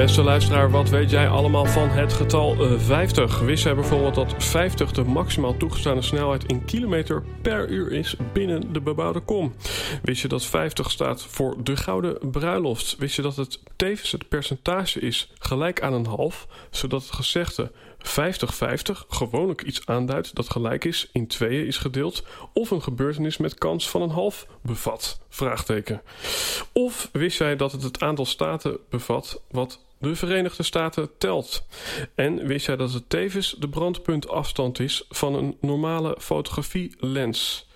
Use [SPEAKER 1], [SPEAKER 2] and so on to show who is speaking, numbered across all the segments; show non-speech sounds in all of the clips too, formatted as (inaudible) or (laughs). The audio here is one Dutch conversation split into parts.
[SPEAKER 1] Beste luisteraar, wat weet jij allemaal van het getal 50? Wist jij bijvoorbeeld dat 50 de maximaal toegestane snelheid in kilometer per uur is binnen de bebouwde kom? Wist je dat 50 staat voor de gouden bruiloft? Wist je dat het tevens het percentage is gelijk aan een half, zodat het gezegde 50-50 gewoonlijk iets aanduidt dat gelijk is, in tweeën is gedeeld of een gebeurtenis met kans van een half bevat? Vraagteken. Of wist jij dat het het aantal staten bevat wat de Verenigde Staten telt? En wist jij dat het tevens de brandpuntafstand is van een normale fotografielens?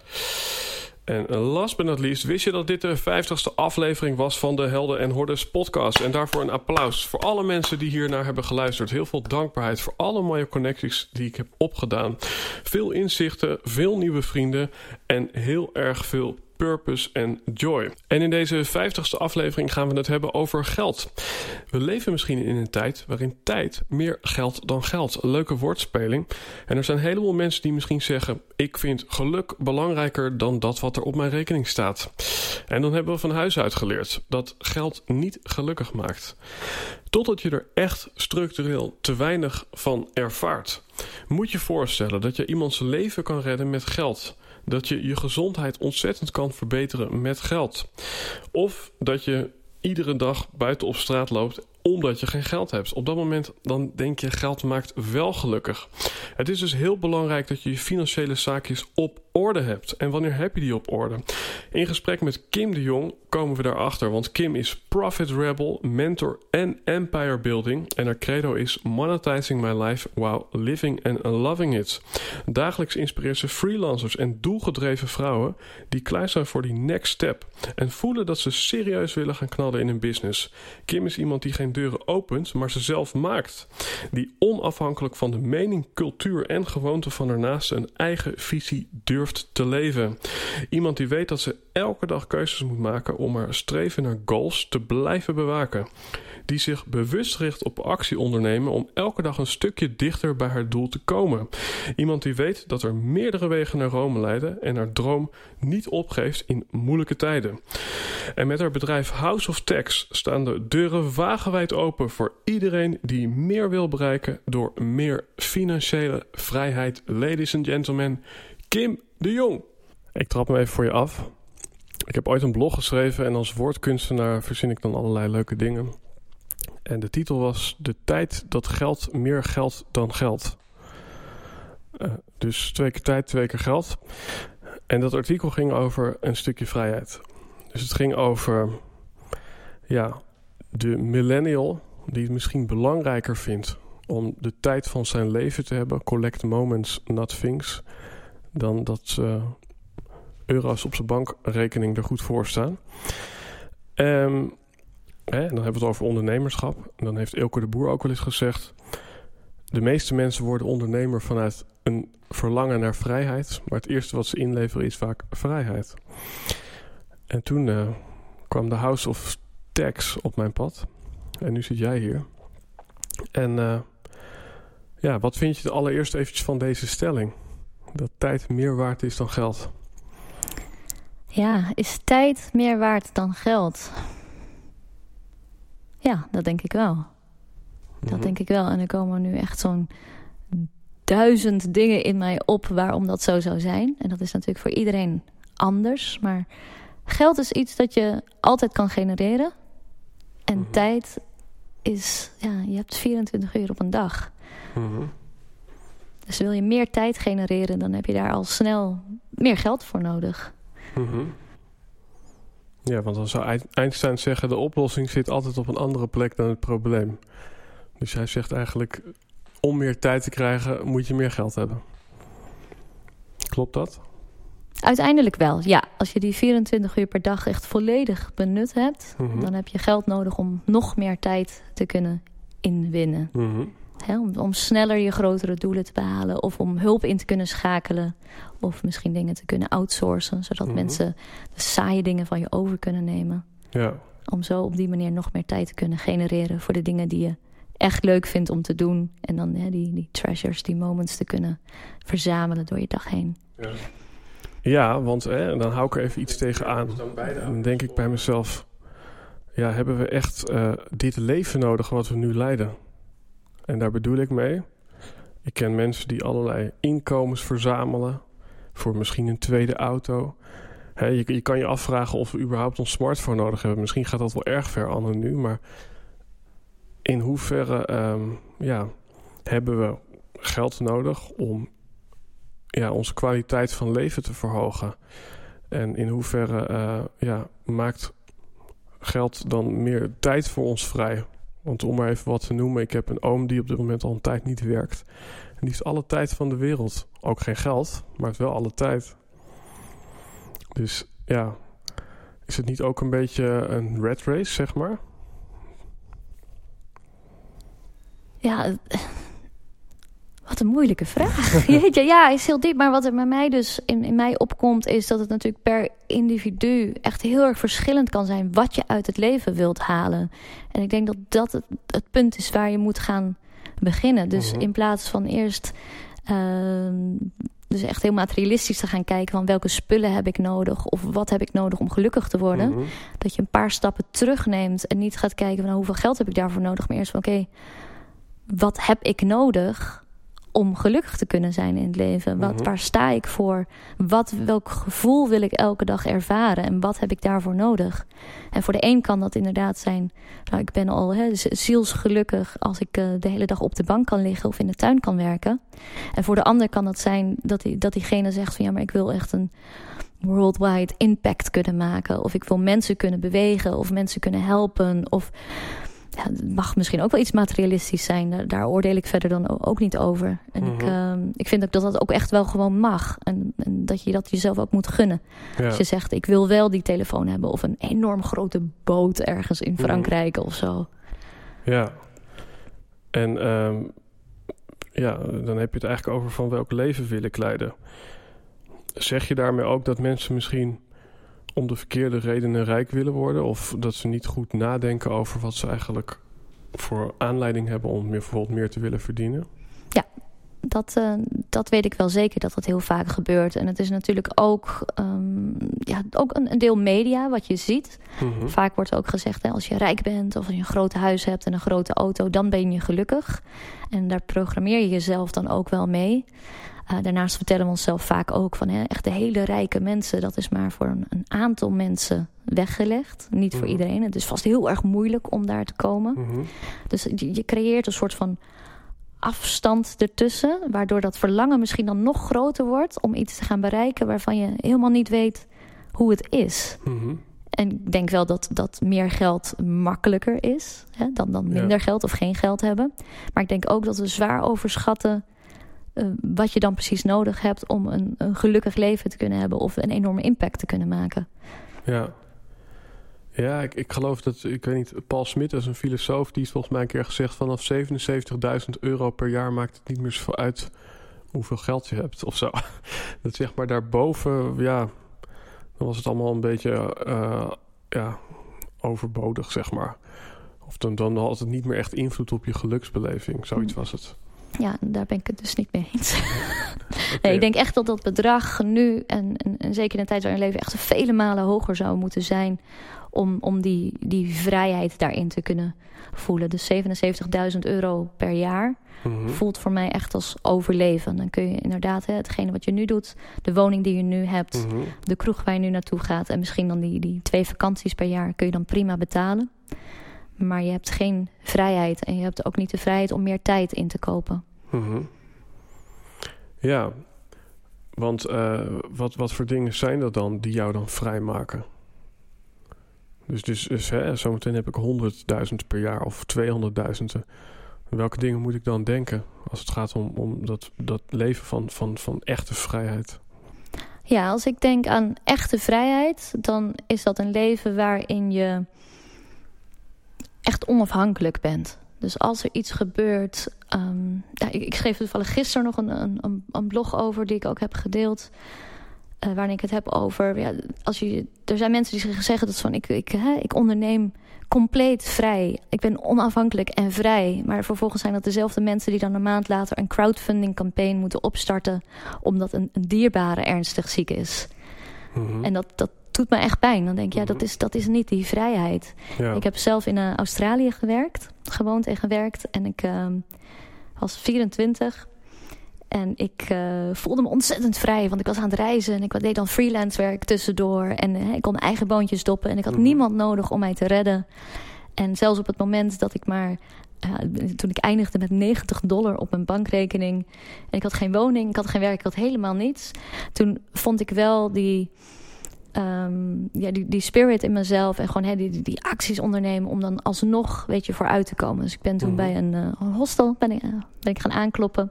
[SPEAKER 1] En last but not least, wist je dat dit de 50ste aflevering was van de Helden en Hordes podcast? En daarvoor een applaus voor alle mensen die hier naar hebben geluisterd. Heel veel dankbaarheid voor alle mooie connecties die ik heb opgedaan. Veel inzichten, veel nieuwe vrienden en heel erg veel purpose en joy. En in deze 50ste aflevering gaan we het hebben over geld. We leven misschien in een tijd waarin tijd meer geld dan geld. Leuke woordspeling. En er zijn een heleboel mensen die misschien zeggen: Ik vind geluk belangrijker dan dat wat er op mijn rekening staat. En dan hebben we van huis uit geleerd dat geld niet gelukkig maakt. Totdat je er echt structureel te weinig van ervaart. Moet je voorstellen dat je iemands leven kan redden met geld dat je je gezondheid ontzettend kan verbeteren met geld. Of dat je iedere dag buiten op straat loopt omdat je geen geld hebt. Op dat moment dan denk je geld maakt wel gelukkig. Het is dus heel belangrijk dat je je financiële zaakjes op orde hebt. En wanneer heb je die op orde? In gesprek met Kim de Jong komen we daarachter. Want Kim is Profit Rebel, mentor en empire building. En haar credo is monetizing my life while living and loving it. Dagelijks inspireert ze freelancers en doelgedreven vrouwen die klaar zijn voor die next step. En voelen dat ze serieus willen gaan knallen in hun business. Kim is iemand die geen deuren opent, maar ze zelf maakt. Die onafhankelijk van de mening, cultuur en gewoonte van haar naasten een eigen visie durft te leven. Iemand die weet dat ze elke dag keuzes moet maken om haar streven naar goals te blijven bewaken. Die zich bewust richt op actie ondernemen om elke dag een stukje dichter bij haar doel te komen. Iemand die weet dat er meerdere wegen naar Rome leiden en haar droom niet opgeeft in moeilijke tijden. En met haar bedrijf House of Tax staan de deuren wagenwijd open voor iedereen die meer wil bereiken door meer financiële vrijheid. Ladies and gentlemen, Kim de Jong. Ik trap me even voor je af. Ik heb ooit een blog geschreven en als woordkunstenaar verzin ik dan allerlei leuke dingen. En de titel was De tijd dat geld meer geld dan geld. Uh, dus twee keer tijd, twee keer geld. En dat artikel ging over een stukje vrijheid. Dus het ging over ja, de millennial die het misschien belangrijker vindt om de tijd van zijn leven te hebben, collect moments, not things, dan dat uh, euro's op zijn bankrekening er goed voor staan. Um, hè, dan hebben we het over ondernemerschap. En dan heeft Elke de Boer ook wel eens gezegd: de meeste mensen worden ondernemer vanuit een verlangen naar vrijheid, maar het eerste wat ze inleveren is vaak vrijheid. En toen uh, kwam de House of Tax op mijn pad. En nu zit jij hier. En uh, ja, wat vind je allereerst eventjes van deze stelling? Dat tijd meer waard is dan geld.
[SPEAKER 2] Ja, is tijd meer waard dan geld? Ja, dat denk ik wel. Dat mm denk ik wel. En er komen nu echt zo'n duizend dingen in mij op waarom dat zo zou zijn. En dat is natuurlijk voor iedereen anders. Maar geld is iets dat je altijd kan genereren. En mm tijd is, ja, je hebt 24 uur op een dag.
[SPEAKER 1] Mhm.
[SPEAKER 2] Dus wil je meer tijd genereren, dan heb je daar al snel meer geld voor nodig.
[SPEAKER 1] Mhm. Ja, want dan zou Einstein zeggen... de oplossing zit altijd op een andere plek dan het probleem. Dus hij zegt eigenlijk... om meer tijd te krijgen moet je meer geld hebben. Klopt dat?
[SPEAKER 2] Uiteindelijk wel, ja. Als je die 24 uur per dag echt volledig benut hebt...
[SPEAKER 1] Mhm.
[SPEAKER 2] dan heb je geld nodig om nog meer tijd te kunnen inwinnen.
[SPEAKER 1] Mhm.
[SPEAKER 2] Hè, om, om sneller je grotere doelen te behalen. Of om hulp in te kunnen schakelen. Of misschien dingen te kunnen outsourcen. Zodat
[SPEAKER 1] Mhm.
[SPEAKER 2] mensen de saaie dingen van je over kunnen nemen.
[SPEAKER 1] Ja.
[SPEAKER 2] Om zo op die manier nog meer tijd te kunnen genereren voor de dingen die je echt leuk vindt om te doen. En dan hè, die, die treasures, die moments te kunnen verzamelen door je dag heen.
[SPEAKER 1] Ja, want hè, dan hou ik er even iets tegenaan. Dan denk ik bij mezelf... Ja, hebben we echt eh, dit leven nodig wat we nu leiden? En daar bedoel ik mee... Ik ken mensen die allerlei inkomens verzamelen... voor misschien een tweede auto. Je, je kan je afvragen of we überhaupt een smartphone nodig hebben. Misschien gaat dat wel erg ver anno nu, maar... In hoeverre ehm, ja, hebben we geld nodig om ja, onze kwaliteit van leven te verhogen. En in hoeverre eh, ja, maakt geld dan meer tijd voor ons vrij? Want om maar even wat te noemen, ik heb een oom die op dit moment al een tijd niet werkt. En die heeft alle tijd van de wereld. Ook geen geld, maar heeft wel alle tijd. Dus ja, is het niet ook een beetje een red race, zeg maar?
[SPEAKER 2] Ja, wat een moeilijke vraag. (laughs) (laughs) Jeetje, ja, is heel diep. Maar wat er bij mij dus in, in mij opkomt... is dat het natuurlijk per individu echt heel erg verschillend kan zijn... wat je uit het leven wilt halen. En ik denk dat dat het, het punt is waar je moet gaan beginnen. Dus
[SPEAKER 1] Mhm.
[SPEAKER 2] in plaats van eerst... ehm, dus echt heel materialistisch te gaan kijken van welke spullen heb ik nodig of wat heb ik nodig om gelukkig te worden.
[SPEAKER 1] Mhm.
[SPEAKER 2] Dat je een paar stappen terugneemt en niet gaat kijken van nou, hoeveel geld heb ik daarvoor nodig. Maar eerst van oké, wat heb ik nodig om gelukkig te kunnen zijn in het leven? Wat,
[SPEAKER 1] Mhm.
[SPEAKER 2] Waar sta ik voor? Wat, welk gevoel wil ik elke dag ervaren? En wat heb ik daarvoor nodig? En voor de een kan dat inderdaad zijn... Nou, ik ben al hè, zielsgelukkig als ik eh, de hele dag op de bank kan liggen... of in de tuin kan werken. En voor de ander kan dat zijn dat, die, dat diegene zegt van... ja, maar ik wil echt een worldwide impact kunnen maken. Of ik wil mensen kunnen bewegen of mensen kunnen helpen. Of ja, het mag misschien ook wel iets materialistisch zijn. Daar, daar oordeel ik verder dan ook niet over. En ik,
[SPEAKER 1] Mhm.
[SPEAKER 2] ehm, ik vind ook dat dat ook echt wel gewoon mag. En, en dat je dat jezelf ook moet gunnen.
[SPEAKER 1] Ja.
[SPEAKER 2] Als je zegt, ik wil wel die telefoon hebben... of een enorm grote boot ergens in
[SPEAKER 1] Mhm.
[SPEAKER 2] Frankrijk of zo.
[SPEAKER 1] Ja. En ehm, ja, dan heb je het eigenlijk over van welk leven wil ik leiden. Zeg je daarmee ook dat mensen misschien om de verkeerde redenen rijk willen worden? Of dat ze niet goed nadenken over wat ze eigenlijk voor aanleiding hebben om meer, bijvoorbeeld meer te willen verdienen?
[SPEAKER 2] Dat, eh, dat weet ik wel zeker dat dat heel vaak gebeurt. En het is natuurlijk ook, ehm, ja, ook een, een deel media wat je ziet.
[SPEAKER 1] Mhm.
[SPEAKER 2] Vaak wordt ook gezegd, hè, als je rijk bent of als je een groot huis hebt en een grote auto, dan ben je gelukkig. En daar programmeer je jezelf dan ook wel mee. Eh, daarnaast vertellen we onszelf vaak ook van hè, echt de hele rijke mensen, dat is maar voor een, een aantal mensen weggelegd. Niet voor
[SPEAKER 1] Mhm.
[SPEAKER 2] iedereen. Het is vast heel erg moeilijk om daar te komen.
[SPEAKER 1] Mhm.
[SPEAKER 2] Dus je, je creëert een soort van afstand ertussen, waardoor dat verlangen misschien dan nog groter wordt om iets te gaan bereiken waarvan je helemaal niet weet hoe het is.
[SPEAKER 1] Mhm.
[SPEAKER 2] En ik denk wel dat, dat meer geld makkelijker is hè, dan, dan
[SPEAKER 1] Ja.
[SPEAKER 2] minder geld of geen geld hebben. Maar ik denk ook dat we zwaar overschatten eh, wat je dan precies nodig hebt om een, een gelukkig leven te kunnen hebben of een enorme impact te kunnen maken.
[SPEAKER 1] Ja. Ja, ik, ik geloof dat, ik weet niet, Paul Smit is een filosoof, die heeft volgens mij een keer gezegd: vanaf 77.000 euro per jaar maakt het niet meer zoveel uit hoeveel geld je hebt of zo. (laughs) Dat zeg maar daarboven, ja, dan was het allemaal een beetje, eh, ja, overbodig, zeg maar. Of dan, dan had het niet meer echt invloed op je geluksbeleving, zoiets
[SPEAKER 2] Hm.
[SPEAKER 1] was het.
[SPEAKER 2] Ja, daar ben ik het dus niet mee eens. (laughs) Nee, ik denk echt dat dat bedrag nu, en, en, en zeker in de tijd waarin we leven, echt vele malen hoger zou moeten zijn. Om, om die, die vrijheid daarin te kunnen voelen. Dus 77.000 euro per jaar
[SPEAKER 1] Mhm.
[SPEAKER 2] voelt voor mij echt als overleven. Dan kun je inderdaad hè, hetgene wat je nu doet, de woning die je nu hebt,
[SPEAKER 1] Mhm.
[SPEAKER 2] de kroeg waar je nu naartoe gaat en misschien dan die, die twee vakanties per jaar kun je dan prima betalen. Maar je hebt geen vrijheid. En je hebt ook niet de vrijheid om meer tijd in te kopen.
[SPEAKER 1] Mhm. Ja, want uh, wat, wat voor dingen zijn dat dan die jou dan vrijmaken? Dus, dus, dus hè, zometeen heb ik 100.000 per jaar of 200.000. Welke dingen moet ik dan denken als het gaat om, om dat, dat leven van, van, van echte vrijheid?
[SPEAKER 2] Ja, als ik denk aan echte vrijheid, dan is dat een leven waarin je echt onafhankelijk bent. Dus als er iets gebeurt. Um, ja, ik, ik, schreef toevallig gisteren nog een, een, een, blog over die ik ook heb gedeeld. Uh, waarin ik het heb over. Ja, als je, er zijn mensen die zeggen dat van ik, ik, hè, ik onderneem compleet vrij. Ik ben onafhankelijk en vrij. Maar vervolgens zijn dat dezelfde mensen die dan een maand later een crowdfunding campaign moeten opstarten. omdat een, een dierbare ernstig ziek is. Mm En dat, dat doet me echt pijn. Dan denk ik, ja, dat mhm. is, dat is niet die vrijheid. Ik heb zelf in uh, Australië gewerkt, gewoond en gewerkt. En ik uh, was 24. En ik uh, voelde me ontzettend vrij, want ik was aan het reizen en ik deed dan freelance werk tussendoor. En uh, ik kon mijn eigen boontjes doppen en ik had mhm. niemand nodig om mij te redden. En zelfs op het moment dat ik maar, toen ik eindigde met 90 dollar op mijn bankrekening. En ik had geen woning, ik had geen werk, ik had helemaal niets. Toen vond ik wel die um, ja, die, die spirit in mezelf en gewoon hè, die, die, acties ondernemen om dan alsnog weet je, vooruit te komen. Dus ik ben toen mhm. bij een, uh, hostel ben ik, uh, ben ik gaan aankloppen.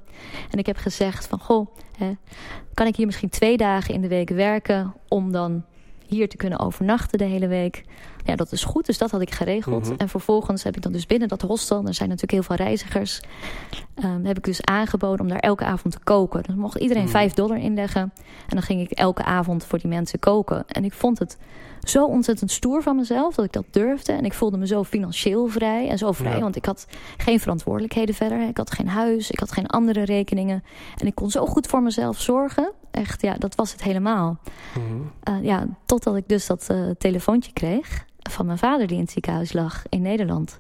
[SPEAKER 2] En ik heb gezegd van, goh, hè, kan ik hier misschien twee dagen in de week werken om dan hier te kunnen overnachten de hele week. Ja, dat is goed, dus dat had ik geregeld. Mhm. En vervolgens heb ik dan dus binnen dat hostel... er zijn natuurlijk heel veel reizigers... Um, heb ik dus aangeboden om daar elke avond te koken. Dan mocht iedereen mm 5 dollar inleggen. En dan ging ik elke avond voor die mensen koken. En ik vond het zo ontzettend stoer van mezelf dat ik dat durfde. En ik voelde me zo financieel vrij en zo vrij. Want ik had geen verantwoordelijkheden verder. Ik had geen huis, ik had geen andere rekeningen. En ik kon zo goed voor mezelf zorgen. Echt, ja, dat was het helemaal. Mm ja, totdat ik dus dat uh, telefoontje kreeg van mijn vader die in het ziekenhuis lag in Nederland.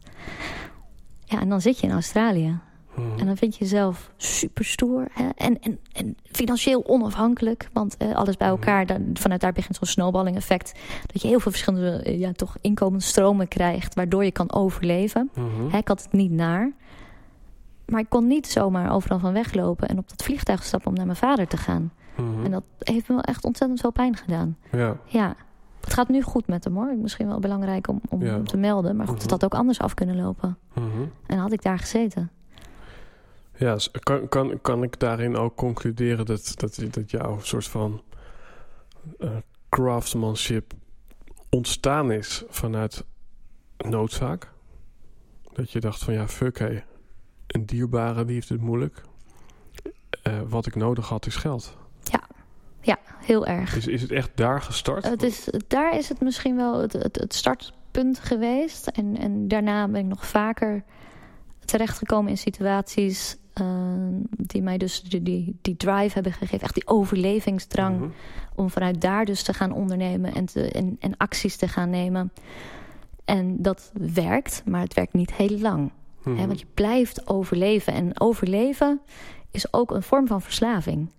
[SPEAKER 2] Ja, en dan zit je in Australië. Mhm. En dan vind je jezelf super stoer hè? En, en, en financieel onafhankelijk. Want eh, alles bij mhm. elkaar, dan, vanuit daar begint zo'n snowballing effect. Dat je heel veel verschillende eh, ja, toch inkomensstromen krijgt, waardoor je kan overleven. Mhm. hè, ik had het niet naar. Maar ik kon niet zomaar overal van weglopen en op dat vliegtuig stappen om naar mijn vader te gaan. En dat heeft me echt ontzettend veel pijn gedaan.
[SPEAKER 1] Ja.
[SPEAKER 2] ja. Het gaat nu goed met hem hoor. Misschien wel belangrijk om, om, te melden. Maar goed, het had ook anders af kunnen lopen. En had ik daar gezeten.
[SPEAKER 1] Ja, kan, kan, kan ik daarin ook concluderen dat, dat, dat jouw soort van uh, craftsmanship ontstaan is vanuit noodzaak? Dat je dacht van ja, fuck hé, een dierbare die heeft het moeilijk. Uh, wat ik nodig had is geld.
[SPEAKER 2] Ja, ja heel erg.
[SPEAKER 1] Is, is het echt daar gestart?
[SPEAKER 2] Het is, daar is het misschien wel het, het, het startpunt geweest. En, en daarna ben ik nog vaker terechtgekomen in situaties Ehm, die mij dus die, die, die, drive hebben gegeven. Echt die overlevingsdrang. Mhm. Om vanuit daar dus te gaan ondernemen en, te, en, en acties te gaan nemen. En dat werkt, maar het werkt niet heel lang. Mm want je blijft overleven. En overleven is ook een vorm van verslaving.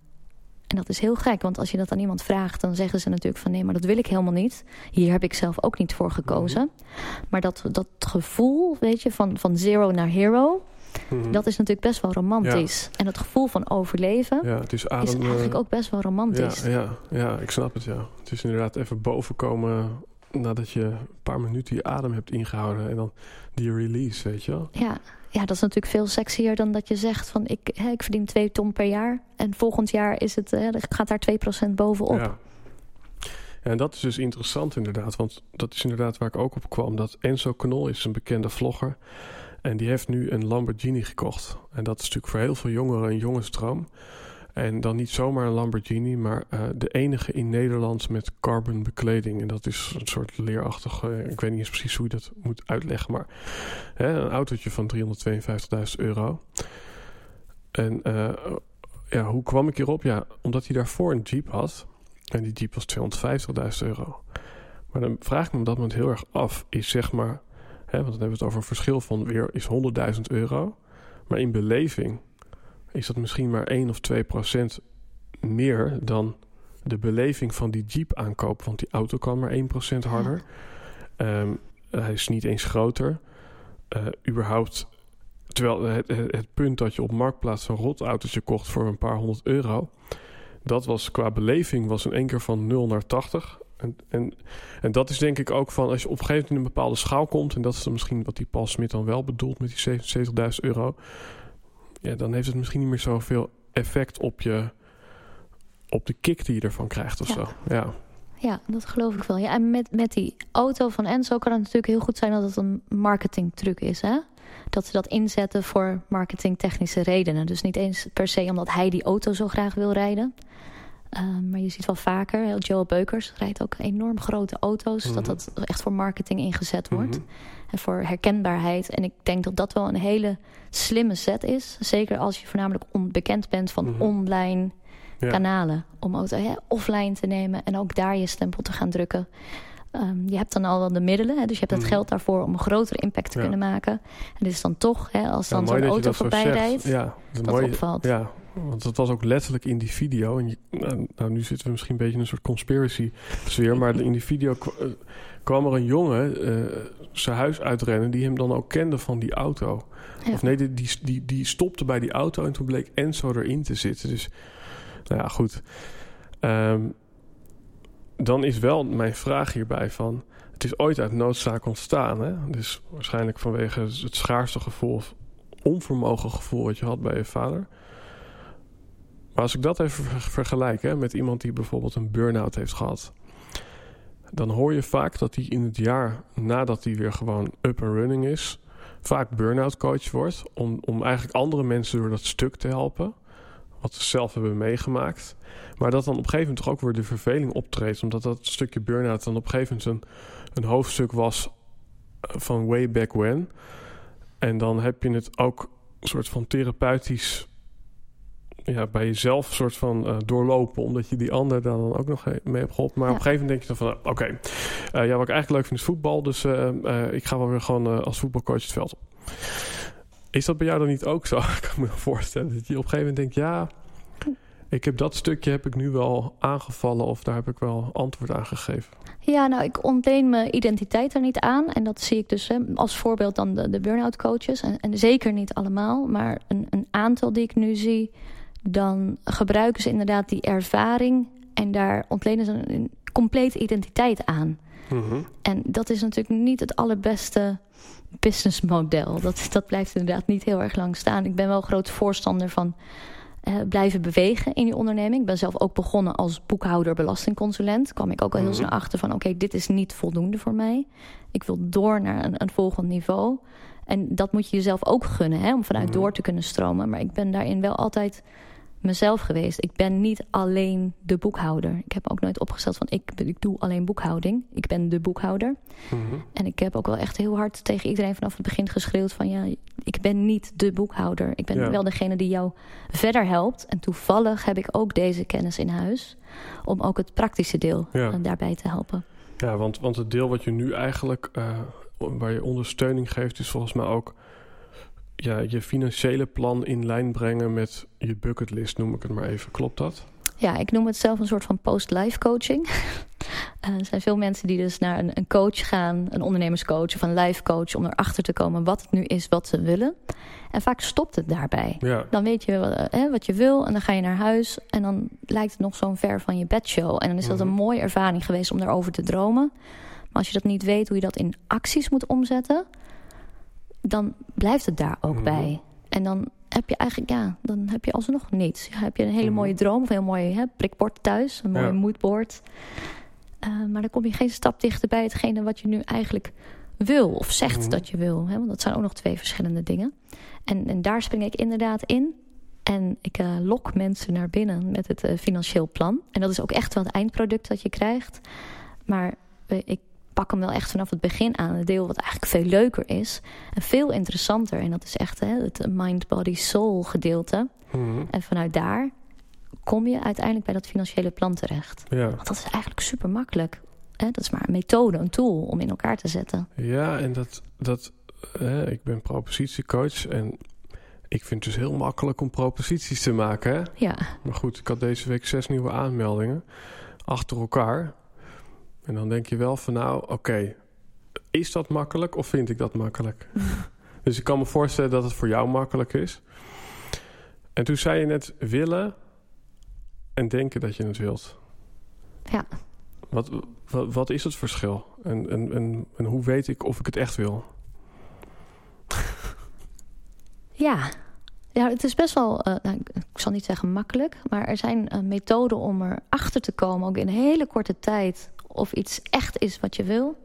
[SPEAKER 2] En dat is heel gek, want als je dat aan iemand vraagt... dan zeggen ze natuurlijk van nee, maar dat wil ik helemaal niet. Hier heb ik zelf ook niet voor gekozen. Mhm. Maar dat, dat gevoel, weet je, van, van zero naar hero... Mhm. Dat is natuurlijk best wel romantisch. En het gevoel van overleven ja, het is, adem, is eigenlijk ook best wel romantisch.
[SPEAKER 1] Ja, ja, ja, ik snap het, ja. Het is inderdaad even bovenkomen nadat je een paar minuten je adem hebt ingehouden. En dan die release, weet je wel.
[SPEAKER 2] Ja, ja, dat is natuurlijk veel sexier dan dat je zegt van ik, hè, ik verdien 2 ton per jaar. En volgend jaar is het, hè, gaat daar 2% bovenop.
[SPEAKER 1] Ja. En dat is dus interessant inderdaad, want dat is inderdaad waar ik ook op kwam. Dat Enzo Knol is een bekende vlogger. En die heeft nu een Lamborghini gekocht. En dat is natuurlijk voor heel veel jongeren een jongensdroom. En dan niet zomaar een Lamborghini, maar uh, de enige in Nederland met carbon bekleding. En dat is een soort leerachtige, ik weet niet eens precies hoe je dat moet uitleggen, maar hè, een autootje van 352.000 euro. En uh, ja, hoe kwam ik hierop? Ja, omdat hij daarvoor een Jeep had. En die Jeep was 250.000 euro. Maar dan vraag ik me op dat moment heel erg af, is zeg maar want dan hebben we het over een verschil van weer is 100.000 euro. Maar in beleving is dat misschien maar 1 of 2 procent meer dan de beleving van die Jeep aankoop. Want die auto kan maar 1 procent harder. Ehm, hij is niet eens groter. uh, überhaupt... Terwijl het, het, punt dat je op Marktplaats een rotautootje kocht voor een paar honderd euro... dat was qua beleving was in één keer van 0 naar 80. En, en, en dat is denk ik ook van als je op een gegeven moment in een bepaalde schaal komt... en dat is dan misschien wat die Paul Smit dan wel bedoelt met die 70.000 euro... Ja, dan heeft het misschien niet meer zoveel effect op je op de kick die je ervan krijgt of zo. Ja.
[SPEAKER 2] Ja, dat geloof ik wel. Ja, en met, met die auto van Enzo kan het natuurlijk heel goed zijn dat het een marketingtruc is. Hè? Dat ze dat inzetten voor marketingtechnische redenen. Dus niet eens per se omdat hij die auto zo graag wil rijden. Ehm, maar je ziet wel vaker, Joe Beukers rijdt ook enorm grote auto's. Dat mhm. dat echt voor marketing ingezet wordt. Mhm. En voor herkenbaarheid. En ik denk dat dat wel een hele slimme set is. Zeker als je voornamelijk onbekend bent van mhm. online kanalen. Om auto hè, offline te nemen en ook daar je stempel te gaan drukken. Um, je hebt dan al de middelen, hè, dus je hebt het geld daarvoor om een grotere impact te kunnen maken. En dit is dan toch, hè, als dan zo'n auto voorbij rijdt, ja, dat, dat opvalt.
[SPEAKER 1] Ja, want dat was ook letterlijk in die video. En nou, nou, nu zitten we misschien een beetje in een soort conspiracy sfeer. maar in die video eh, kwam er een jongen uh, zijn huis uitrennen... die hem dan ook kende van die auto. Of nee, die, die, die, die stopte bij die auto en toen bleek Enzo erin te zitten. Dus nou ja, goed. Um, dan is wel mijn vraag hierbij van... Het is ooit uit noodzaak ontstaan. Hè? Dus waarschijnlijk vanwege het schaarste gevoel... of onvermogen gevoel wat je had bij je vader. Maar als ik dat even vergelijk hè, met iemand die bijvoorbeeld een burn-out heeft gehad... dan hoor je vaak dat hij in het jaar nadat hij weer gewoon up and running is... vaak burn-out coach wordt... Om, om eigenlijk andere mensen door dat stuk te helpen wat ze zelf hebben meegemaakt. Maar dat dan op een gegeven moment toch ook weer de verveling optreedt. Omdat dat stukje burn-out dan op een gegeven moment een, een hoofdstuk was eh, van way back when. En dan heb je het ook een soort van therapeutisch ja, bij jezelf soort van uh, doorlopen. Omdat je die ander dan ook nog mee hebt geholpen. Maar op een gegeven moment denk je dan van... Oké, okay, uh, ja, wat ik eigenlijk leuk vind is voetbal. Dus ik ga wel weer gewoon als voetbalcoach het veld op. Is dat bij jou dan niet ook zo? (laughs) ik kan me voorstellen dat je op een gegeven moment denkt... ja, ik heb dat stukje heb ik nu wel aangevallen... of daar heb ik wel antwoord aan gegeven.
[SPEAKER 2] Ja, nou, ik ontleen mijn identiteit er niet aan. En dat zie ik dus hè, als voorbeeld dan de, de burn-out coaches. En, en, zeker niet allemaal, maar een, een aantal die ik nu zie... dan gebruiken ze inderdaad die ervaring... en daar ontlenen ze een, complete identiteit aan... Mhm. En dat is natuurlijk niet het allerbeste businessmodel. Dat, dat blijft inderdaad niet heel erg lang staan. Ik ben wel groot voorstander van uh, blijven bewegen in je onderneming. Ik ben zelf ook begonnen als boekhouder belastingconsulent. kwam ik ook al heel mhm. snel achter van... oké, dit is niet voldoende voor mij. Ik wil door naar een, een volgend niveau. En dat moet je jezelf ook gunnen, hè, om vanuit mhm. door te kunnen stromen. Maar ik ben daarin wel altijd mezelf geweest. Ik ben niet alleen de boekhouder. Ik heb ook nooit opgesteld van ik, ik doe alleen boekhouding. Ik ben de boekhouder. Mhm. En ik heb ook wel echt heel hard tegen iedereen vanaf het begin geschreeuwd van ja, ik ben niet de boekhouder. Ik ben wel degene die jou verder helpt. En toevallig heb ik ook deze kennis in huis om ook het praktische deel ja. Eh, daarbij te helpen.
[SPEAKER 1] Ja, want, want het deel wat je nu eigenlijk, uh, waar je ondersteuning geeft, is volgens mij ook ja, je financiële plan in lijn brengen met je bucketlist, noem ik het maar even. Klopt dat?
[SPEAKER 2] Ja, ik noem het zelf een soort van post-life coaching. (laughs) Eh, er zijn veel mensen die dus naar een, een, coach gaan, een ondernemerscoach of een life coach, om erachter te komen wat het nu is wat ze willen. En vaak stopt het daarbij. Ja. Dan weet je wat, hè, wat je wil en dan ga je naar huis en dan lijkt het nog zo'n ver van je bedshow. En dan is dat een mhm. mooie ervaring geweest om daarover te dromen. Maar als je dat niet weet hoe je dat in acties moet omzetten, dan blijft het daar ook mhm. bij. En dan heb je eigenlijk, ja, dan heb je alsnog niets. Heb je een hele mhm. mooie droom of een heel mooi hè, prikbord thuis, een mooi ja. moodboard. Uh, maar dan kom je geen stap dichter bij hetgene wat je nu eigenlijk wil of zegt mhm. dat je wil. Hè? Want dat zijn ook nog twee verschillende dingen. En, en daar spring ik inderdaad in. En ik uh, lok mensen naar binnen met het uh, financieel plan. En dat is ook echt wel het eindproduct dat je krijgt. Maar ik pak hem wel echt vanaf het begin aan. Het deel wat eigenlijk veel leuker is. En veel interessanter. En dat is echt hè, het mind, body, soul gedeelte. Mhm. En vanuit daar kom je uiteindelijk bij dat financiële plan terecht. Ja. Want dat is eigenlijk super makkelijk. Hè? Dat is maar een methode, een tool om in elkaar te zetten.
[SPEAKER 1] Ja, en dat... dat hè, ik ben propositiecoach en ik vind het dus heel makkelijk om proposities te maken. Hè?
[SPEAKER 2] Ja.
[SPEAKER 1] Maar goed, ik had deze week zes nieuwe aanmeldingen achter elkaar. En dan denk je wel van nou, oké, is dat makkelijk of vind ik dat makkelijk? (laughs) Dus ik kan me voorstellen dat het voor jou makkelijk is. En toen zei je net willen en denken dat je het wilt.
[SPEAKER 2] Ja.
[SPEAKER 1] Wat, wat, wat is het verschil? En, en, en, en hoe weet ik of ik het echt wil? (laughs)
[SPEAKER 2] Ja, ja, het is best wel, uh, nou, ik zal niet zeggen makkelijk, maar er zijn uh, methoden om erachter te komen, ook in een hele korte tijd, of iets echt is wat je wil.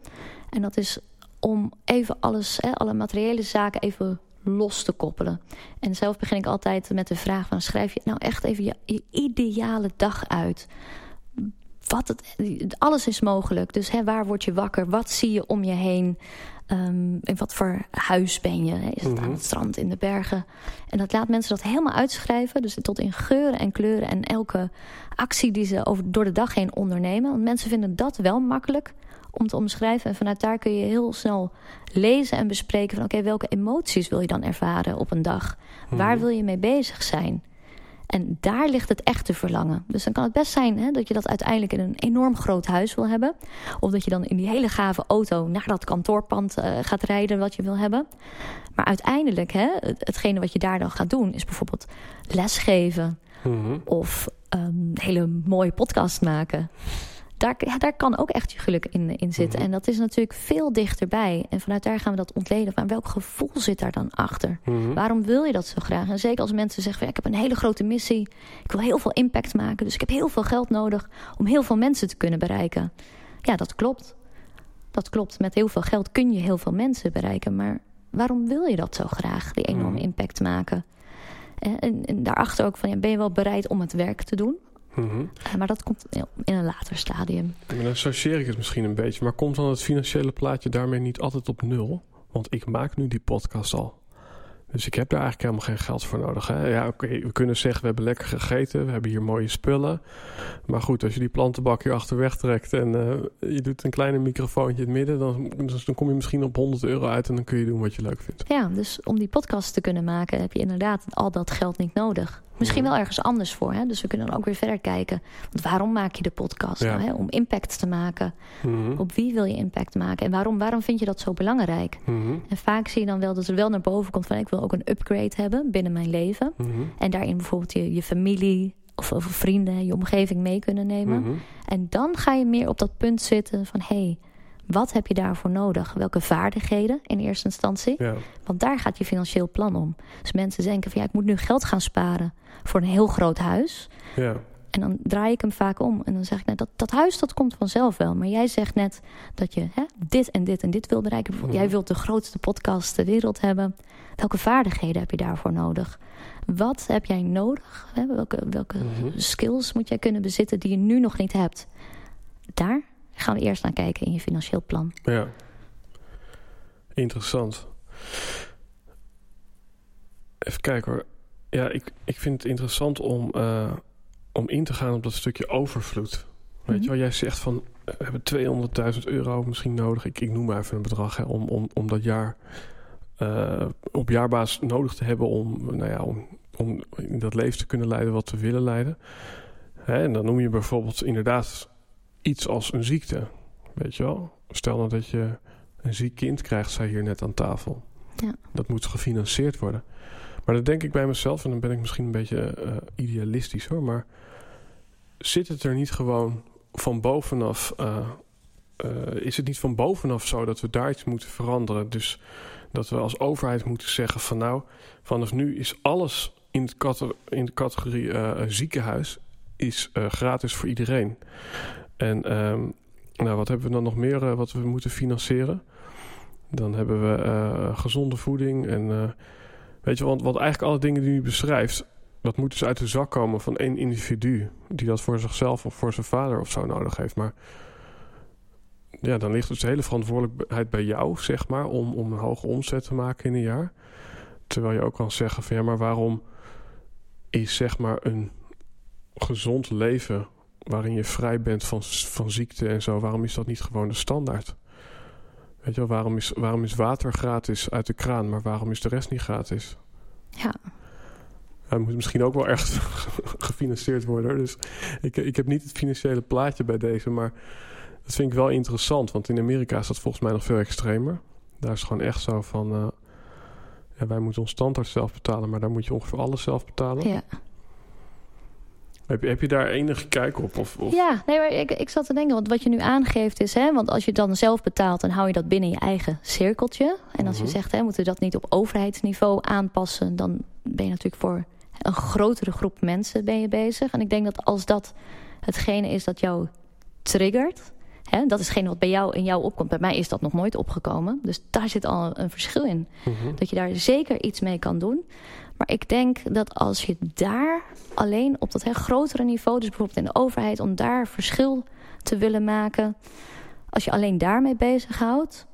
[SPEAKER 2] En dat is om even alles, hè, alle materiële zaken even los te koppelen. En zelf begin ik altijd met de vraag van schrijf je nou echt even je, je ideale dag uit. Wat het, alles is mogelijk. Dus hè, waar word je wakker? Wat zie je om je heen? Um, in wat voor huis ben je? Is het aan
[SPEAKER 1] Mhm.
[SPEAKER 2] het strand, in de bergen? En dat laat mensen dat helemaal uitschrijven. Dus tot in geuren en kleuren. En elke actie die ze over, door de dag heen ondernemen. Want mensen vinden dat wel makkelijk om te omschrijven. En vanuit daar kun je heel snel lezen en bespreken... van oké, welke emoties wil je dan ervaren op een dag? Waar wil je mee bezig zijn? En daar ligt het echte verlangen. Dus dan kan het best zijn hè, dat je dat uiteindelijk in een enorm groot huis wil hebben. Of dat je dan in die hele gave auto naar dat kantoorpand uh, gaat rijden wat je wil hebben. Maar uiteindelijk, hè, hetgene wat je daar dan gaat doen, is bijvoorbeeld lesgeven.
[SPEAKER 1] Mm-hmm.
[SPEAKER 2] Of um, een hele mooie podcast maken. Daar, ja, daar kan ook echt je geluk in, in zitten.
[SPEAKER 1] Mhm.
[SPEAKER 2] En dat is natuurlijk veel dichterbij. En vanuit daar gaan we dat ontleden. Maar welk gevoel zit daar dan achter?
[SPEAKER 1] Mhm.
[SPEAKER 2] Waarom wil je dat zo graag? En zeker als mensen zeggen: van, Ik heb een hele grote missie. Ik wil heel veel impact maken. Dus ik heb heel veel geld nodig om heel veel mensen te kunnen bereiken. Ja, dat klopt. Dat klopt. Met heel veel geld kun je heel veel mensen bereiken. Maar waarom wil je dat zo graag? Die enorme
[SPEAKER 1] Mhm.
[SPEAKER 2] impact maken. En, en, en daarachter ook van: ja, Ben je wel bereid om het werk te doen?
[SPEAKER 1] Mhm.
[SPEAKER 2] Uh, maar dat komt in een later stadium.
[SPEAKER 1] Dan associeer ik het misschien een beetje. Maar komt dan het financiële plaatje daarmee niet altijd op nul? Want ik maak nu die podcast al. Dus ik heb daar eigenlijk helemaal geen geld voor nodig. Hè? Ja, oké, okay, we kunnen zeggen we hebben lekker gegeten. We hebben hier mooie spullen. Maar goed, als je die plantenbak hier achterweg trekt... en uh, je doet een kleine microfoontje in het midden... Dan, dus dan kom je misschien op 100 euro uit... en dan kun je doen wat je leuk vindt.
[SPEAKER 2] Ja, dus om die podcast te kunnen maken... heb je inderdaad al dat geld niet nodig. Misschien wel ergens anders voor. Hè? Dus we kunnen dan ook weer verder kijken. Want waarom maak je de podcast?
[SPEAKER 1] Ja.
[SPEAKER 2] Nou, hè? Om impact te maken.
[SPEAKER 1] Mm-hmm.
[SPEAKER 2] Op wie wil je impact maken? En waarom, waarom vind je dat zo belangrijk?
[SPEAKER 1] Mm-hmm.
[SPEAKER 2] En vaak zie je dan wel dat er wel naar boven komt van... ik wil ook een upgrade hebben binnen mijn leven.
[SPEAKER 1] Mm-hmm.
[SPEAKER 2] En daarin bijvoorbeeld je, je familie of, of vrienden... je omgeving mee kunnen nemen. En dan ga je meer op dat punt zitten van... hé, hey, wat heb je daarvoor nodig? Welke vaardigheden in eerste instantie?
[SPEAKER 1] Ja.
[SPEAKER 2] Want daar gaat je financieel plan om. Dus mensen denken van ja, ik moet nu geld gaan sparen voor een heel groot huis.
[SPEAKER 1] Ja.
[SPEAKER 2] En dan draai ik hem vaak om. En dan zeg ik net, dat, dat huis dat komt vanzelf wel. Maar jij zegt net dat je hè, dit en dit en dit wil bereiken.
[SPEAKER 1] Mhm.
[SPEAKER 2] Jij wilt de grootste podcast ter wereld hebben. Welke vaardigheden heb je daarvoor nodig? Wat heb jij nodig? Hè? Welke, welke
[SPEAKER 1] Mhm.
[SPEAKER 2] skills moet jij kunnen bezitten die je nu nog niet hebt? Daar gaan we eerst naar kijken in je financieel plan.
[SPEAKER 1] Ja. Interessant. Even kijken hoor. Ja, ik, ik vind het interessant om, uh, om in te gaan op dat stukje overvloed. Weet
[SPEAKER 2] Mhm.
[SPEAKER 1] je wel, jij zegt van, we hebben 200.000 euro misschien nodig. Ik, ik noem maar even een bedrag hè, om, om, om dat jaar uh, op jaarbasis nodig te hebben om, nou ja, om, om in dat leven te kunnen leiden wat we willen leiden. Hè, en dan noem je bijvoorbeeld inderdaad iets als een ziekte. Weet je wel? Stel nou dat je een ziek kind krijgt, zei hier net aan tafel.
[SPEAKER 2] Ja.
[SPEAKER 1] Dat moet gefinancierd worden. Maar dan denk ik bij mezelf, en dan ben ik misschien een beetje uh, idealistisch hoor, maar zit het er niet gewoon van bovenaf? Uh, uh, is het niet van bovenaf zo dat we daar iets moeten veranderen? Dus dat we als overheid moeten zeggen van nou, vanaf nu is alles in in de categorie ziekenhuis is gratis voor iedereen. En um, nou, wat hebben we dan nog meer uh, wat we moeten financieren? Dan hebben we uh, gezonde voeding en weet je, want, want eigenlijk alle dingen die u beschrijft, dat moet dus uit de zak komen van één individu die dat voor zichzelf of voor zijn vader of zo nodig heeft. Maar ja, dan ligt dus de hele verantwoordelijkheid bij jou, zeg maar, om, om een hoge omzet te maken in een jaar. Terwijl je ook kan zeggen van ja, maar waarom is zeg maar een gezond leven waarin je vrij bent van, van ziekte en zo, waarom is dat niet gewoon de standaard? Weet je wel, waarom is, waarom is water gratis uit de kraan, maar waarom is de rest niet gratis?
[SPEAKER 2] Ja.
[SPEAKER 1] Hij moet misschien ook wel ergens (laughs) gefinancierd worden. Dus ik, ik heb niet het financiële plaatje bij deze, maar dat vind ik wel interessant. Want in Amerika is dat volgens mij nog veel extremer. Daar is gewoon echt zo van... Uh, ja, wij moeten ons standaard zelf betalen, maar daar moet je ongeveer alles zelf betalen.
[SPEAKER 2] Ja.
[SPEAKER 1] Heb, je, heb je daar enige kijk op? Of, of?
[SPEAKER 2] Ja, nee, maar ik, ik zat te denken, want wat je nu aangeeft is, hè, want als je het dan zelf betaalt, dan hou je dat binnen je eigen cirkeltje. En als je
[SPEAKER 1] Mhm.
[SPEAKER 2] zegt, hè, moeten we dat niet op overheidsniveau aanpassen, dan ben je natuurlijk voor een grotere groep mensen ben je bezig. En ik denk dat als dat hetgene is dat jou triggert, hè, dat is hetgene wat bij jou in jou opkomt. Bij mij is dat nog nooit opgekomen. Dus daar zit al een verschil in.
[SPEAKER 1] Mhm.
[SPEAKER 2] Dat je daar zeker iets mee kan doen. Maar ik denk dat als je daar alleen op dat hè, grotere niveau, dus bijvoorbeeld in de overheid, om daar verschil te willen maken, als je alleen daarmee bezighoudt,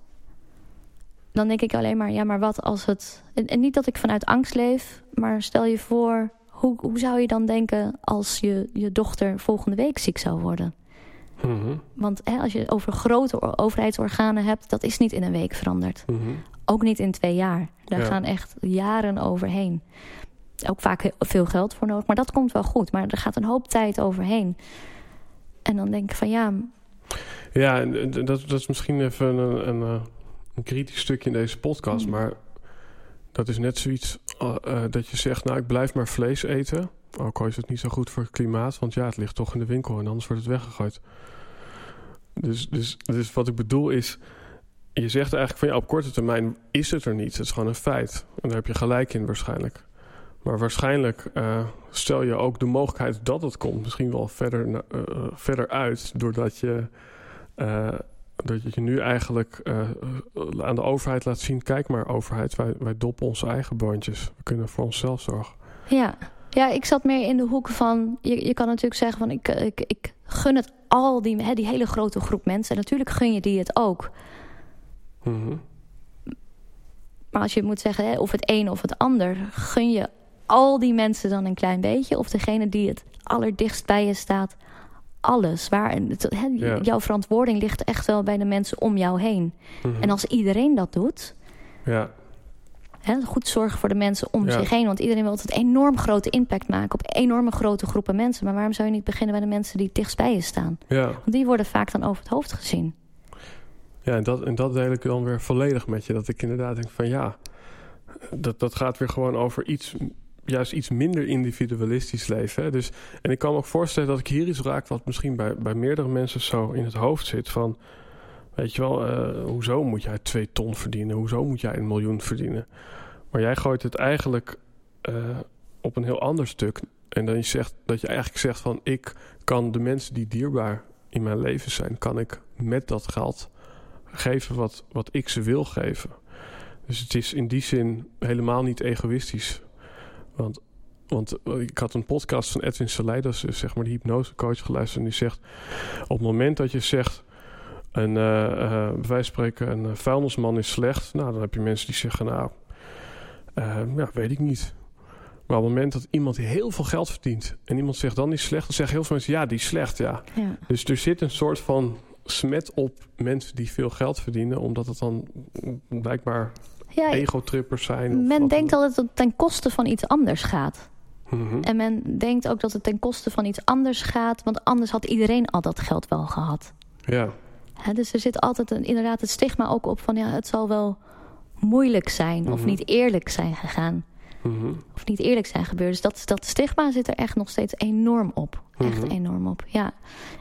[SPEAKER 2] dan denk ik alleen maar, ja, maar wat als het. En, en niet dat ik vanuit angst leef, maar stel je voor, hoe, hoe zou je dan denken als je, je dochter volgende week ziek zou worden?
[SPEAKER 1] Mhm.
[SPEAKER 2] Want hè, als je over grote overheidsorganen hebt, dat is niet in een week veranderd.
[SPEAKER 1] Mhm.
[SPEAKER 2] Ook niet in twee jaar. Daar
[SPEAKER 1] Ja.
[SPEAKER 2] gaan echt jaren overheen. Ook vaak veel geld voor nodig. Maar dat komt wel goed. Maar er gaat een hoop tijd overheen. En dan denk ik van ja,
[SPEAKER 1] Ja, dat, dat is misschien even een, een, eh, een kritisch stukje in deze podcast.
[SPEAKER 2] Mm.
[SPEAKER 1] Maar dat is net zoiets eh, eh, dat je zegt... nou, ik blijf maar vlees eten. Ook al is het niet zo goed voor het klimaat. Want ja, het ligt toch in de winkel en anders wordt het weggegooid. Dus, dus, dus wat ik bedoel is... je zegt eigenlijk van ja, op korte termijn is het er niet. Het is gewoon een feit. En daar heb je gelijk in waarschijnlijk. Maar waarschijnlijk eh, stel je ook de mogelijkheid dat het komt... misschien wel verder, eh, eh, verder uit... doordat je... dat je nu eigenlijk aan de overheid laat zien... kijk maar overheid, wij, wij doppen onze eigen boontjes. We kunnen voor onszelf zorgen.
[SPEAKER 2] ja. Ja, ik zat meer in de hoek van... Je, je kan natuurlijk zeggen van ik, ik, ik gun het al die, hè, die hele grote groep mensen. En natuurlijk gun je die het ook.
[SPEAKER 1] Mhm.
[SPEAKER 2] Maar als je moet zeggen hè, of het een of het ander... gun je al die mensen dan een klein beetje... of degene die het allerdichtst bij je staat... alles. Waar, het-
[SPEAKER 1] Ja.
[SPEAKER 2] Jouw verantwoording ligt echt wel bij de mensen om jou heen.
[SPEAKER 1] Mhm.
[SPEAKER 2] En als iedereen dat doet...
[SPEAKER 1] Ja,
[SPEAKER 2] Hè, goed zorgen voor de mensen om
[SPEAKER 1] Ja.
[SPEAKER 2] zich heen. Want iedereen wil altijd enorm grote impact maken... op enorme grote groepen mensen. Maar waarom zou je niet beginnen bij de mensen die dichtst bij je staan?
[SPEAKER 1] ja.
[SPEAKER 2] Want die worden vaak dan over het hoofd gezien.
[SPEAKER 1] ja en, dat, en dat deel ik dan weer volledig met je. Dat ik inderdaad denk van ja... dat, dat gaat weer gewoon over iets... juist iets minder individualistisch leven. Hè? Dus, en ik kan me ook voorstellen dat ik hier iets raak... wat misschien bij, bij meerdere mensen zo in het hoofd zit van... Weet je wel, eh, hoezo moet jij twee ton verdienen? Hoezo moet jij een miljoen verdienen? Maar jij gooit het eigenlijk eh, op een heel ander stuk. En dan je zegt dat je eigenlijk zegt van ik kan de mensen die dierbaar in mijn leven zijn, kan ik met dat geld geven wat, wat ik ze wil geven. Dus het is in die zin helemaal niet egoïstisch. Want, want ik had een podcast van Edwin Salei, dat is dus zeg maar de hypnosecoach geluisterd. En die zegt, op het moment dat je zegt, een, eh, eh, bij wijze van spreken, een eh, vuilnisman is slecht. Nou, dan heb je mensen die zeggen, nou, eh, ja, weet ik niet. Maar op het moment dat iemand heel veel geld verdient en iemand zegt dan is slecht, dan zeggen heel veel mensen, ja, die is slecht, ja.
[SPEAKER 2] Ja.
[SPEAKER 1] Dus er zit een soort van smet op mensen die veel geld verdienen, omdat het dan blijkbaar
[SPEAKER 2] Ja,
[SPEAKER 1] ego-trippers zijn.
[SPEAKER 2] men denkt
[SPEAKER 1] dan
[SPEAKER 2] dat het ten koste van iets anders gaat.
[SPEAKER 1] Mhm.
[SPEAKER 2] En men denkt ook dat het ten koste van iets anders gaat. Want anders had iedereen al dat geld wel gehad.
[SPEAKER 1] Ja,
[SPEAKER 2] Dus er zit altijd een, inderdaad het stigma ook op van... ja, het zal wel moeilijk zijn of
[SPEAKER 1] Mhm.
[SPEAKER 2] niet eerlijk zijn gegaan.
[SPEAKER 1] Mhm.
[SPEAKER 2] Of niet eerlijk zijn gebeurd. Dus dat, dat stigma zit er echt nog steeds enorm op. Echt
[SPEAKER 1] Mhm.
[SPEAKER 2] enorm op, ja.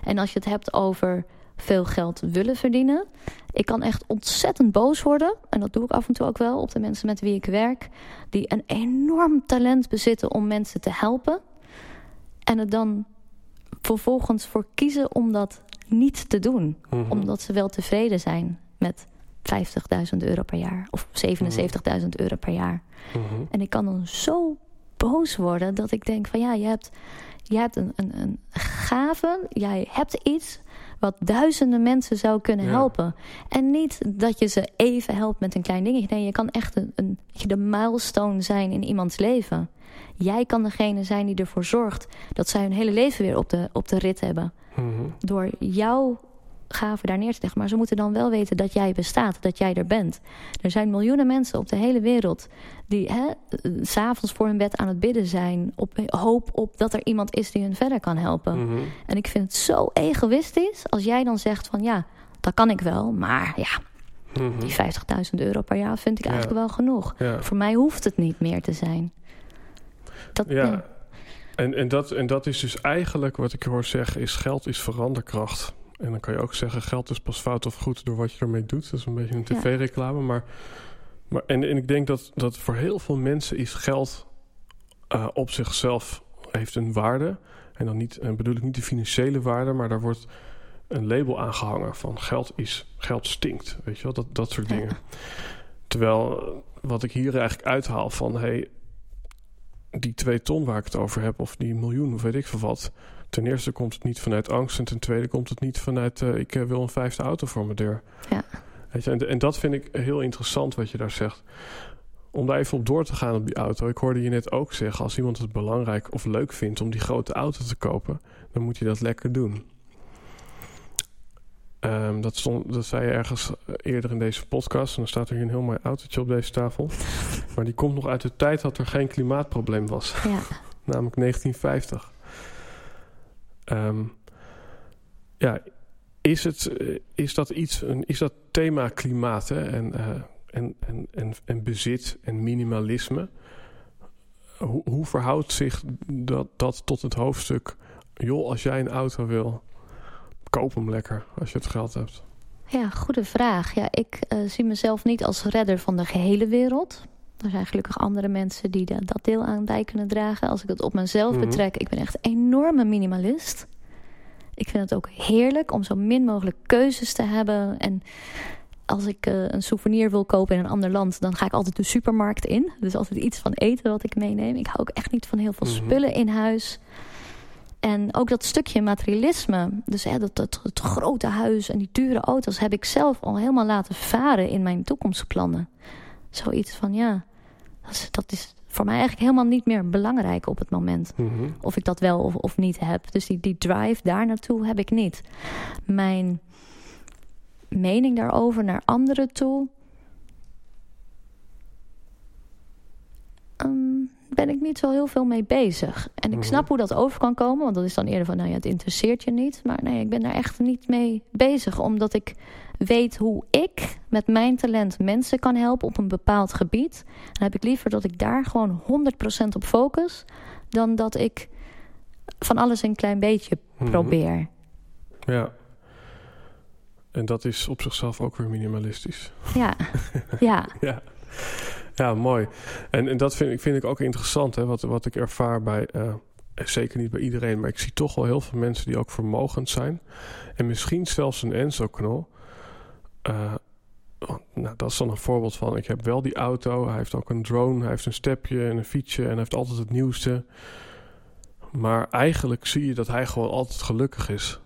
[SPEAKER 2] En als je het hebt over veel geld willen verdienen... ik kan echt ontzettend boos worden... en dat doe ik af en toe ook wel op de mensen met wie ik werk... die een enorm talent bezitten om mensen te helpen... en het dan vervolgens voor kiezen om dat niet te doen
[SPEAKER 1] Mhm.
[SPEAKER 2] omdat ze wel tevreden zijn met 50.000 euro per jaar of 77.000 euro per jaar.
[SPEAKER 1] Mhm.
[SPEAKER 2] En ik kan dan zo boos worden dat ik denk van ja, je hebt, je hebt een, een, een gave, jij hebt iets wat duizenden mensen zou kunnen
[SPEAKER 1] Ja.
[SPEAKER 2] helpen. En niet dat je ze even helpt met een klein dingetje. Nee, je kan echt een, een, de milestone zijn in iemands leven. Jij kan degene zijn die ervoor zorgt dat zij hun hele leven weer op de, op de rit hebben
[SPEAKER 1] Mhm.
[SPEAKER 2] door jouw gave daar neer te leggen. Maar ze moeten dan wel weten dat jij bestaat, dat jij er bent. Er zijn miljoenen mensen op de hele wereld die eh, s'avonds voor hun bed aan het bidden zijn. Op hoop op dat er iemand is die hun verder kan helpen.
[SPEAKER 1] Mhm.
[SPEAKER 2] En ik vind het zo egoïstisch als jij dan zegt van ja, dat kan ik wel, maar ja,
[SPEAKER 1] Mhm.
[SPEAKER 2] Die 50.000 euro per jaar vind ik
[SPEAKER 1] Ja.
[SPEAKER 2] eigenlijk wel genoeg.
[SPEAKER 1] Ja.
[SPEAKER 2] Voor mij hoeft het niet meer te zijn. Dat,
[SPEAKER 1] Ja, en, en, dat, en dat is dus eigenlijk wat ik hoor zeggen, is geld is veranderkracht. En dan kan je ook zeggen, geld is pas fout of goed door wat je ermee doet. Dat is een beetje een tv-reclame. Maar, maar, en, en ik denk dat, dat voor heel veel mensen is geld eh, op zichzelf heeft een waarde. En dan niet, en bedoel ik niet de financiële waarde, maar daar wordt een label aangehangen van geld is, geld stinkt. Weet je wel, dat, dat soort
[SPEAKER 2] Ja.
[SPEAKER 1] dingen. Terwijl wat ik hier eigenlijk uithaal van, hey, die twee ton waar ik het over heb, of die miljoen, of weet ik veel wat. Ten eerste komt het niet vanuit angst. En ten tweede komt het niet vanuit eh, ik eh, wil een vijfde auto voor mijn deur.
[SPEAKER 2] Ja.
[SPEAKER 1] Weet je, en, en dat vind ik heel interessant wat je daar zegt. Om daar even op door te gaan op die auto. Ik hoorde je net ook zeggen, als iemand het belangrijk of leuk vindt om die grote auto te kopen, dan moet je dat lekker doen. Ehm, dat, stond, dat zei je ergens eerder in deze podcast. En dan staat er hier een heel mooi autootje op deze tafel. (laughs) Maar die komt nog uit de tijd dat er geen klimaatprobleem was
[SPEAKER 2] ja. (laughs)
[SPEAKER 1] namelijk 1950. Ehm, ja, is, het, eh, is dat iets, een, is dat thema klimaat hè? En, eh, en, en, en, en bezit en minimalisme? Hoe, hoe verhoudt zich dat, dat tot het hoofdstuk? Joh, als jij een auto wil, koop hem lekker als je het geld hebt.
[SPEAKER 2] Ja, goede vraag. Ja, ik eh, zie mezelf niet als redder van de gehele wereld. Er zijn gelukkig andere mensen die da- dat deel aan bij kunnen dragen. Als ik het op mezelf
[SPEAKER 1] Mhm.
[SPEAKER 2] betrek, ik ben echt een enorme minimalist. Ik vind het ook heerlijk om zo min mogelijk keuzes te hebben. En als ik eh, een souvenir wil kopen in een ander land, dan ga ik altijd de supermarkt in. Dus altijd iets van eten wat ik meeneem. Ik hou ook echt niet van heel veel
[SPEAKER 1] Mhm.
[SPEAKER 2] spullen in huis. En ook dat stukje materialisme, dus hè, dat, dat, het grote huis en die dure auto's, heb ik zelf al helemaal laten varen in mijn toekomstplannen. Zoiets van ja, dat is, dat is voor mij eigenlijk helemaal niet meer belangrijk op het moment.
[SPEAKER 1] Mhm.
[SPEAKER 2] Of ik dat wel of, of niet heb. Dus die, die drive daar naartoe heb ik niet. Mijn mening daarover naar anderen toe. ehm, ben ik niet zo heel veel mee bezig. En ik
[SPEAKER 1] Mhm.
[SPEAKER 2] snap hoe dat over kan komen, want dat is dan eerder van, nou ja, het interesseert je niet. Maar nee, ik ben daar echt niet mee bezig, omdat ik weet hoe ik met mijn talent mensen kan helpen op een bepaald gebied. Dan heb ik liever dat ik daar gewoon 100% op focus, dan dat ik van alles een klein beetje
[SPEAKER 1] Mhm.
[SPEAKER 2] probeer.
[SPEAKER 1] Ja. En dat is op zichzelf ook weer minimalistisch.
[SPEAKER 2] Ja, (laughs) ja,
[SPEAKER 1] Ja, ja mooi. En, en dat vind ik, vind ik ook interessant, hè, wat, wat ik ervaar bij, eh, zeker niet bij iedereen, maar ik zie toch wel heel veel mensen die ook vermogend zijn. En misschien zelfs een Enzo-knol. Eh, nou, dat is dan een voorbeeld van, ik heb wel die auto, hij heeft ook een drone, hij heeft een stepje en een fietsje en hij heeft altijd het nieuwste. Maar eigenlijk zie je dat hij gewoon altijd gelukkig is.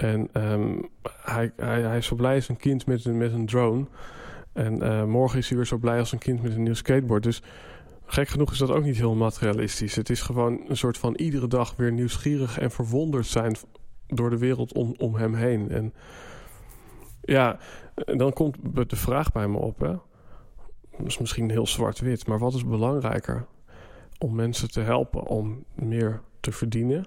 [SPEAKER 1] En ehm, hij, hij, hij is zo blij als een kind met een, met een drone. En eh, morgen is hij weer zo blij als een kind met een nieuw skateboard. Dus gek genoeg is dat ook niet heel materialistisch. Het is gewoon een soort van iedere dag weer nieuwsgierig en verwonderd zijn door de wereld om, om hem heen. En ja, en dan komt de vraag bij me op. Hè? Dat is misschien heel zwart-wit, maar wat is belangrijker? Om mensen te helpen om meer te verdienen?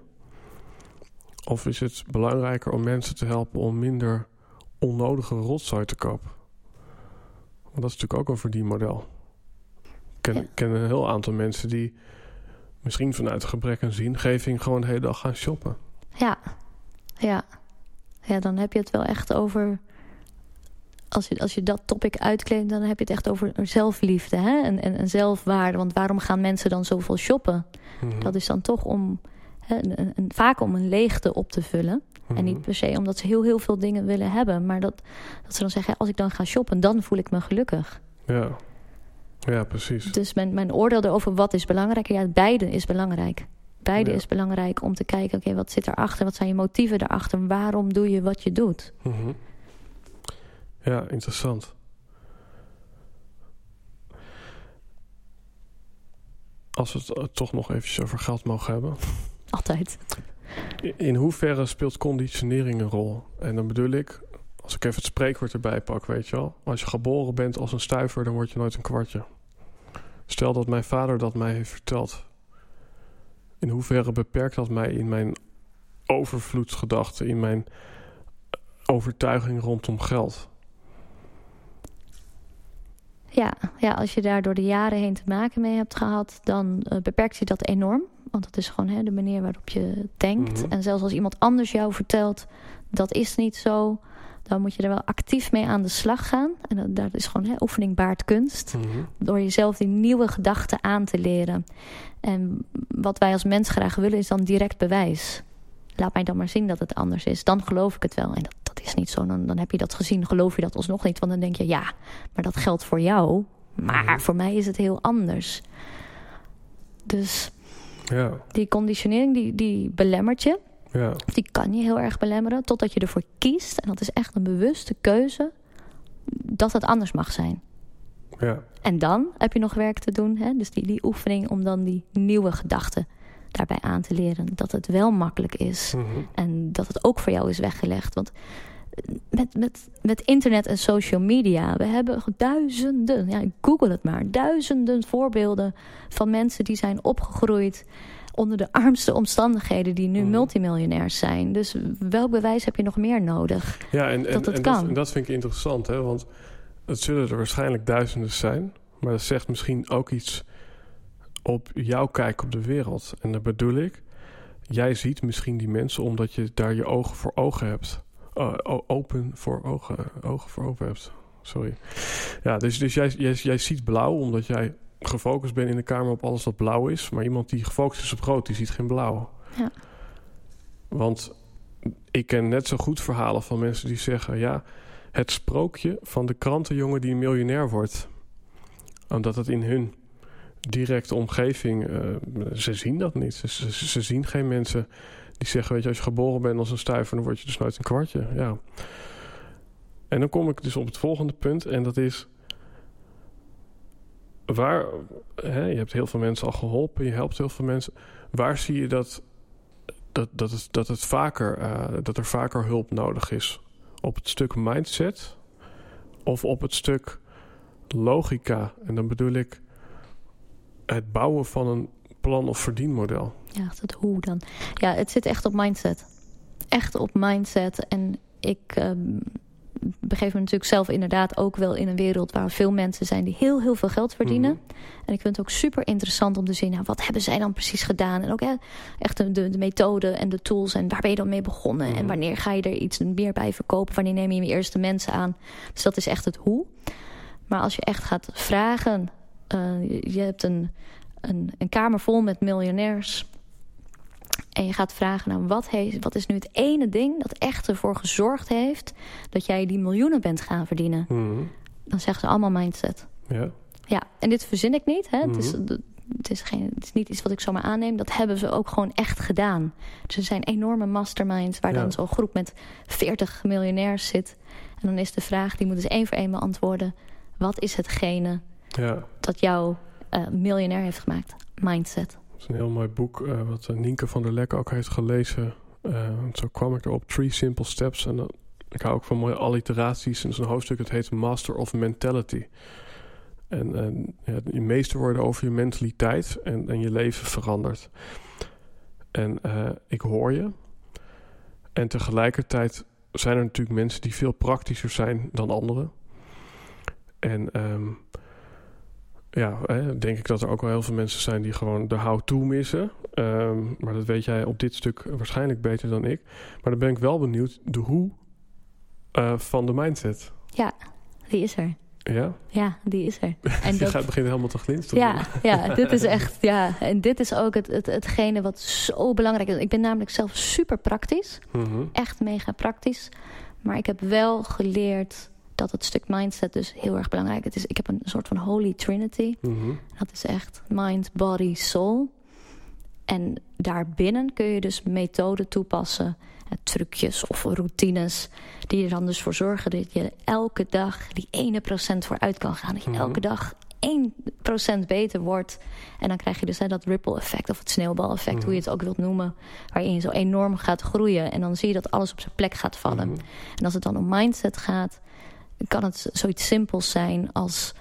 [SPEAKER 1] Of is het belangrijker om mensen te helpen om minder onnodige rotzooi te kopen? Want dat is natuurlijk ook een verdienmodel. Ik ken,
[SPEAKER 2] Ja.
[SPEAKER 1] ken een heel aantal mensen die misschien vanuit gebrek aan zingeving gewoon de hele dag gaan shoppen.
[SPEAKER 2] ja, ja. Ja, dan heb je het wel echt over... Als je, als je dat topic uitkleedt, dan heb je het echt over zelfliefde hè? En, en, en zelfwaarde. Want waarom gaan mensen dan zoveel shoppen?
[SPEAKER 1] Mhm.
[SPEAKER 2] Dat is dan toch om, een, een- een- vaak om een leegte op te vullen. En
[SPEAKER 1] Mhm.
[SPEAKER 2] niet per se omdat ze heel, heel veel dingen willen hebben. Maar dat, dat ze dan zeggen, als ik dan ga shoppen, dan voel ik me gelukkig.
[SPEAKER 1] Ja. ja, precies.
[SPEAKER 2] Dus mijn, mijn oordeel erover wat is belangrijker? Ja, beide is belangrijk. Beide
[SPEAKER 1] Ja.
[SPEAKER 2] is belangrijk om te kijken, oké, wat zit erachter? Wat zijn je motieven daarachter? Waarom doe je wat je doet?
[SPEAKER 1] Mhm. Ja, interessant. Als we het eh, toch nog eventjes over geld mogen hebben.
[SPEAKER 2] Altijd.
[SPEAKER 1] In- hoeverre speelt conditionering een rol? En dan bedoel ik, als ik even het spreekwoord erbij pak, weet je wel. Als je geboren bent als een stuiver, dan word je nooit een kwartje. Stel dat mijn vader dat mij heeft verteld. In hoeverre beperkt dat mij in mijn overvloedsgedachten, in mijn overtuiging rondom geld?
[SPEAKER 2] Ja, ja, als je daar door de jaren heen te maken mee hebt gehad, dan uh, beperkt je dat enorm. Want dat is gewoon hè, de manier waarop je denkt.
[SPEAKER 1] Mhm.
[SPEAKER 2] En zelfs als iemand anders jou vertelt, dat is niet zo, dan moet je er wel actief mee aan de slag gaan. En dat, dat is gewoon hè, oefening baart kunst.
[SPEAKER 1] Mhm.
[SPEAKER 2] Door jezelf die nieuwe gedachten aan te leren. En wat wij als mens graag willen is dan direct bewijs. Laat mij dan maar zien dat het anders is. Dan geloof ik het wel. En dat, dat is niet zo. Dan, dan heb je dat gezien, geloof je dat alsnog niet. Want dan denk je, ja, maar dat geldt voor jou. Maar
[SPEAKER 1] Mhm.
[SPEAKER 2] voor mij is het heel anders. Dus
[SPEAKER 1] Ja,
[SPEAKER 2] die conditionering, die, die belemmert je.
[SPEAKER 1] ja.
[SPEAKER 2] Die kan je heel erg belemmeren. Totdat je ervoor kiest. En dat is echt een bewuste keuze. Dat het anders mag zijn.
[SPEAKER 1] ja.
[SPEAKER 2] En dan heb je nog werk te doen. Hè? Dus die, die oefening om dan die nieuwe gedachten daarbij aan te leren. Dat het wel makkelijk is.
[SPEAKER 1] Mhm.
[SPEAKER 2] En dat het ook voor jou is weggelegd. Want met, met, met internet en social media... we hebben duizenden, ja, google het maar... duizenden voorbeelden van mensen die zijn opgegroeid... onder de armste omstandigheden... die nu
[SPEAKER 1] Mhm.
[SPEAKER 2] multimiljonairs zijn. Dus welk bewijs heb je nog meer nodig?
[SPEAKER 1] Ja, en, en,
[SPEAKER 2] Dat het
[SPEAKER 1] en,
[SPEAKER 2] kan.
[SPEAKER 1] Dat, en dat vind ik interessant, hè? want het zullen er waarschijnlijk duizenden zijn, maar dat zegt misschien ook iets op jouw kijk op de wereld. En dat bedoel ik, jij ziet misschien die mensen omdat je daar je ogen voor ogen hebt. O- open voor ogen, ogen voor ogen hebt. Sorry. Ja, dus, dus jij, jij, jij ziet blauw omdat jij gefocust bent in de kamer op alles wat blauw is. Maar iemand die gefocust is op rood, die ziet geen blauw.
[SPEAKER 2] Ja.
[SPEAKER 1] Want ik ken net zo goed verhalen van mensen die zeggen... ja, het sprookje van de krantenjongen die miljonair wordt. Omdat het in hun directe omgeving... eh, ze zien dat niet. Ze, ze, ze zien geen mensen die zeggen... weet je, als je geboren bent als een stuiver... dan word je dus nooit een kwartje. Ja. En dan kom ik dus op het volgende punt. En dat is... Waar, hè, je hebt heel veel mensen al geholpen. Je helpt heel veel mensen. Waar zie je dat dat, dat, het, dat, het vaker, eh, dat er vaker hulp nodig is. Op het stuk mindset of op het stuk logica. En dan bedoel ik het bouwen van een plan of verdienmodel.
[SPEAKER 2] Ja, dat hoe dan? Ja, het zit echt op mindset. Echt op mindset. En ik ehm, begeef me natuurlijk zelf inderdaad ook wel in een wereld... waar veel mensen zijn die heel, heel veel geld verdienen.
[SPEAKER 1] Mhm.
[SPEAKER 2] En ik vind het ook super interessant om te zien... Nou, wat hebben zij dan precies gedaan? En ook echt de, de, de methode en de tools. En waar ben je dan mee begonnen?
[SPEAKER 1] Mhm.
[SPEAKER 2] En wanneer ga je er iets meer bij verkopen? Wanneer neem je je eerste mensen aan? Dus dat is echt het hoe. Maar als je echt gaat vragen... eh, je hebt een, een, een kamer vol met miljonairs... En je gaat vragen, nou, wat, heeft, wat is nu het ene ding dat echt ervoor gezorgd heeft dat jij die miljoenen bent gaan verdienen?
[SPEAKER 1] Mhm.
[SPEAKER 2] Dan zeggen ze allemaal mindset.
[SPEAKER 1] Ja.
[SPEAKER 2] Ja, en dit verzin ik niet. Hè? het, is,
[SPEAKER 1] Mhm.
[SPEAKER 2] het, is geen, het is niet iets wat ik zomaar aanneem. Dat hebben ze ook gewoon echt gedaan. Dus er zijn enorme masterminds waar
[SPEAKER 1] Ja.
[SPEAKER 2] dan zo'n groep met 40 miljonairs zit. En dan is de vraag, die moeten ze één voor één beantwoorden. Wat is hetgene
[SPEAKER 1] ja.
[SPEAKER 2] dat jou eh, miljonair heeft gemaakt? Mindset.
[SPEAKER 1] Dat is een heel mooi boek eh, wat eh, Nienke van der Lek ook heeft gelezen. Zo kwam ik erop. Three Simple Steps. En dan, ik hou ook van mooie alliteraties. En dat een hoofdstuk, het heet Master of Mentality. En, ja, je meester worden over je mentaliteit en, en je leven verandert. En ik hoor je. En tegelijkertijd zijn er natuurlijk mensen die veel praktischer zijn dan anderen. En ehm, ja, denk ik dat er ook wel heel veel mensen zijn die gewoon de how-to missen. Ehm, maar dat weet jij op dit stuk waarschijnlijk beter dan ik. Maar dan ben ik wel benieuwd de hoe eh, van de mindset.
[SPEAKER 2] Ja, die is er.
[SPEAKER 1] Ja?
[SPEAKER 2] Ja, die is er. (laughs) En
[SPEAKER 1] Je
[SPEAKER 2] dat,
[SPEAKER 1] gaat beginnen helemaal te glinsteren.
[SPEAKER 2] Ja, ja, dit is echt, ja. En dit is ook het, het, hetgene wat zo belangrijk is. Ik ben namelijk zelf super praktisch.
[SPEAKER 1] Mhm.
[SPEAKER 2] Echt mega praktisch. Maar ik heb wel geleerd dat het stuk mindset dus heel erg belangrijk is. Ik heb een soort van holy trinity.
[SPEAKER 1] Mhm.
[SPEAKER 2] Dat is echt mind, body, soul. En daarbinnen kun je dus methoden toepassen, eh, trucjes of routines, die er dan dus voor zorgen dat je elke dag die ene procent vooruit kan gaan. Dat je
[SPEAKER 1] Mhm.
[SPEAKER 2] elke dag 1% beter wordt. En dan krijg je dus hè, dat ripple effect of het sneeuwbaleffect,
[SPEAKER 1] Mhm.
[SPEAKER 2] hoe je het ook wilt noemen, waarin je zo enorm gaat groeien. En dan zie je dat alles op zijn plek gaat vallen.
[SPEAKER 1] Mhm.
[SPEAKER 2] En als het dan om mindset gaat, kan het zoiets simpels zijn als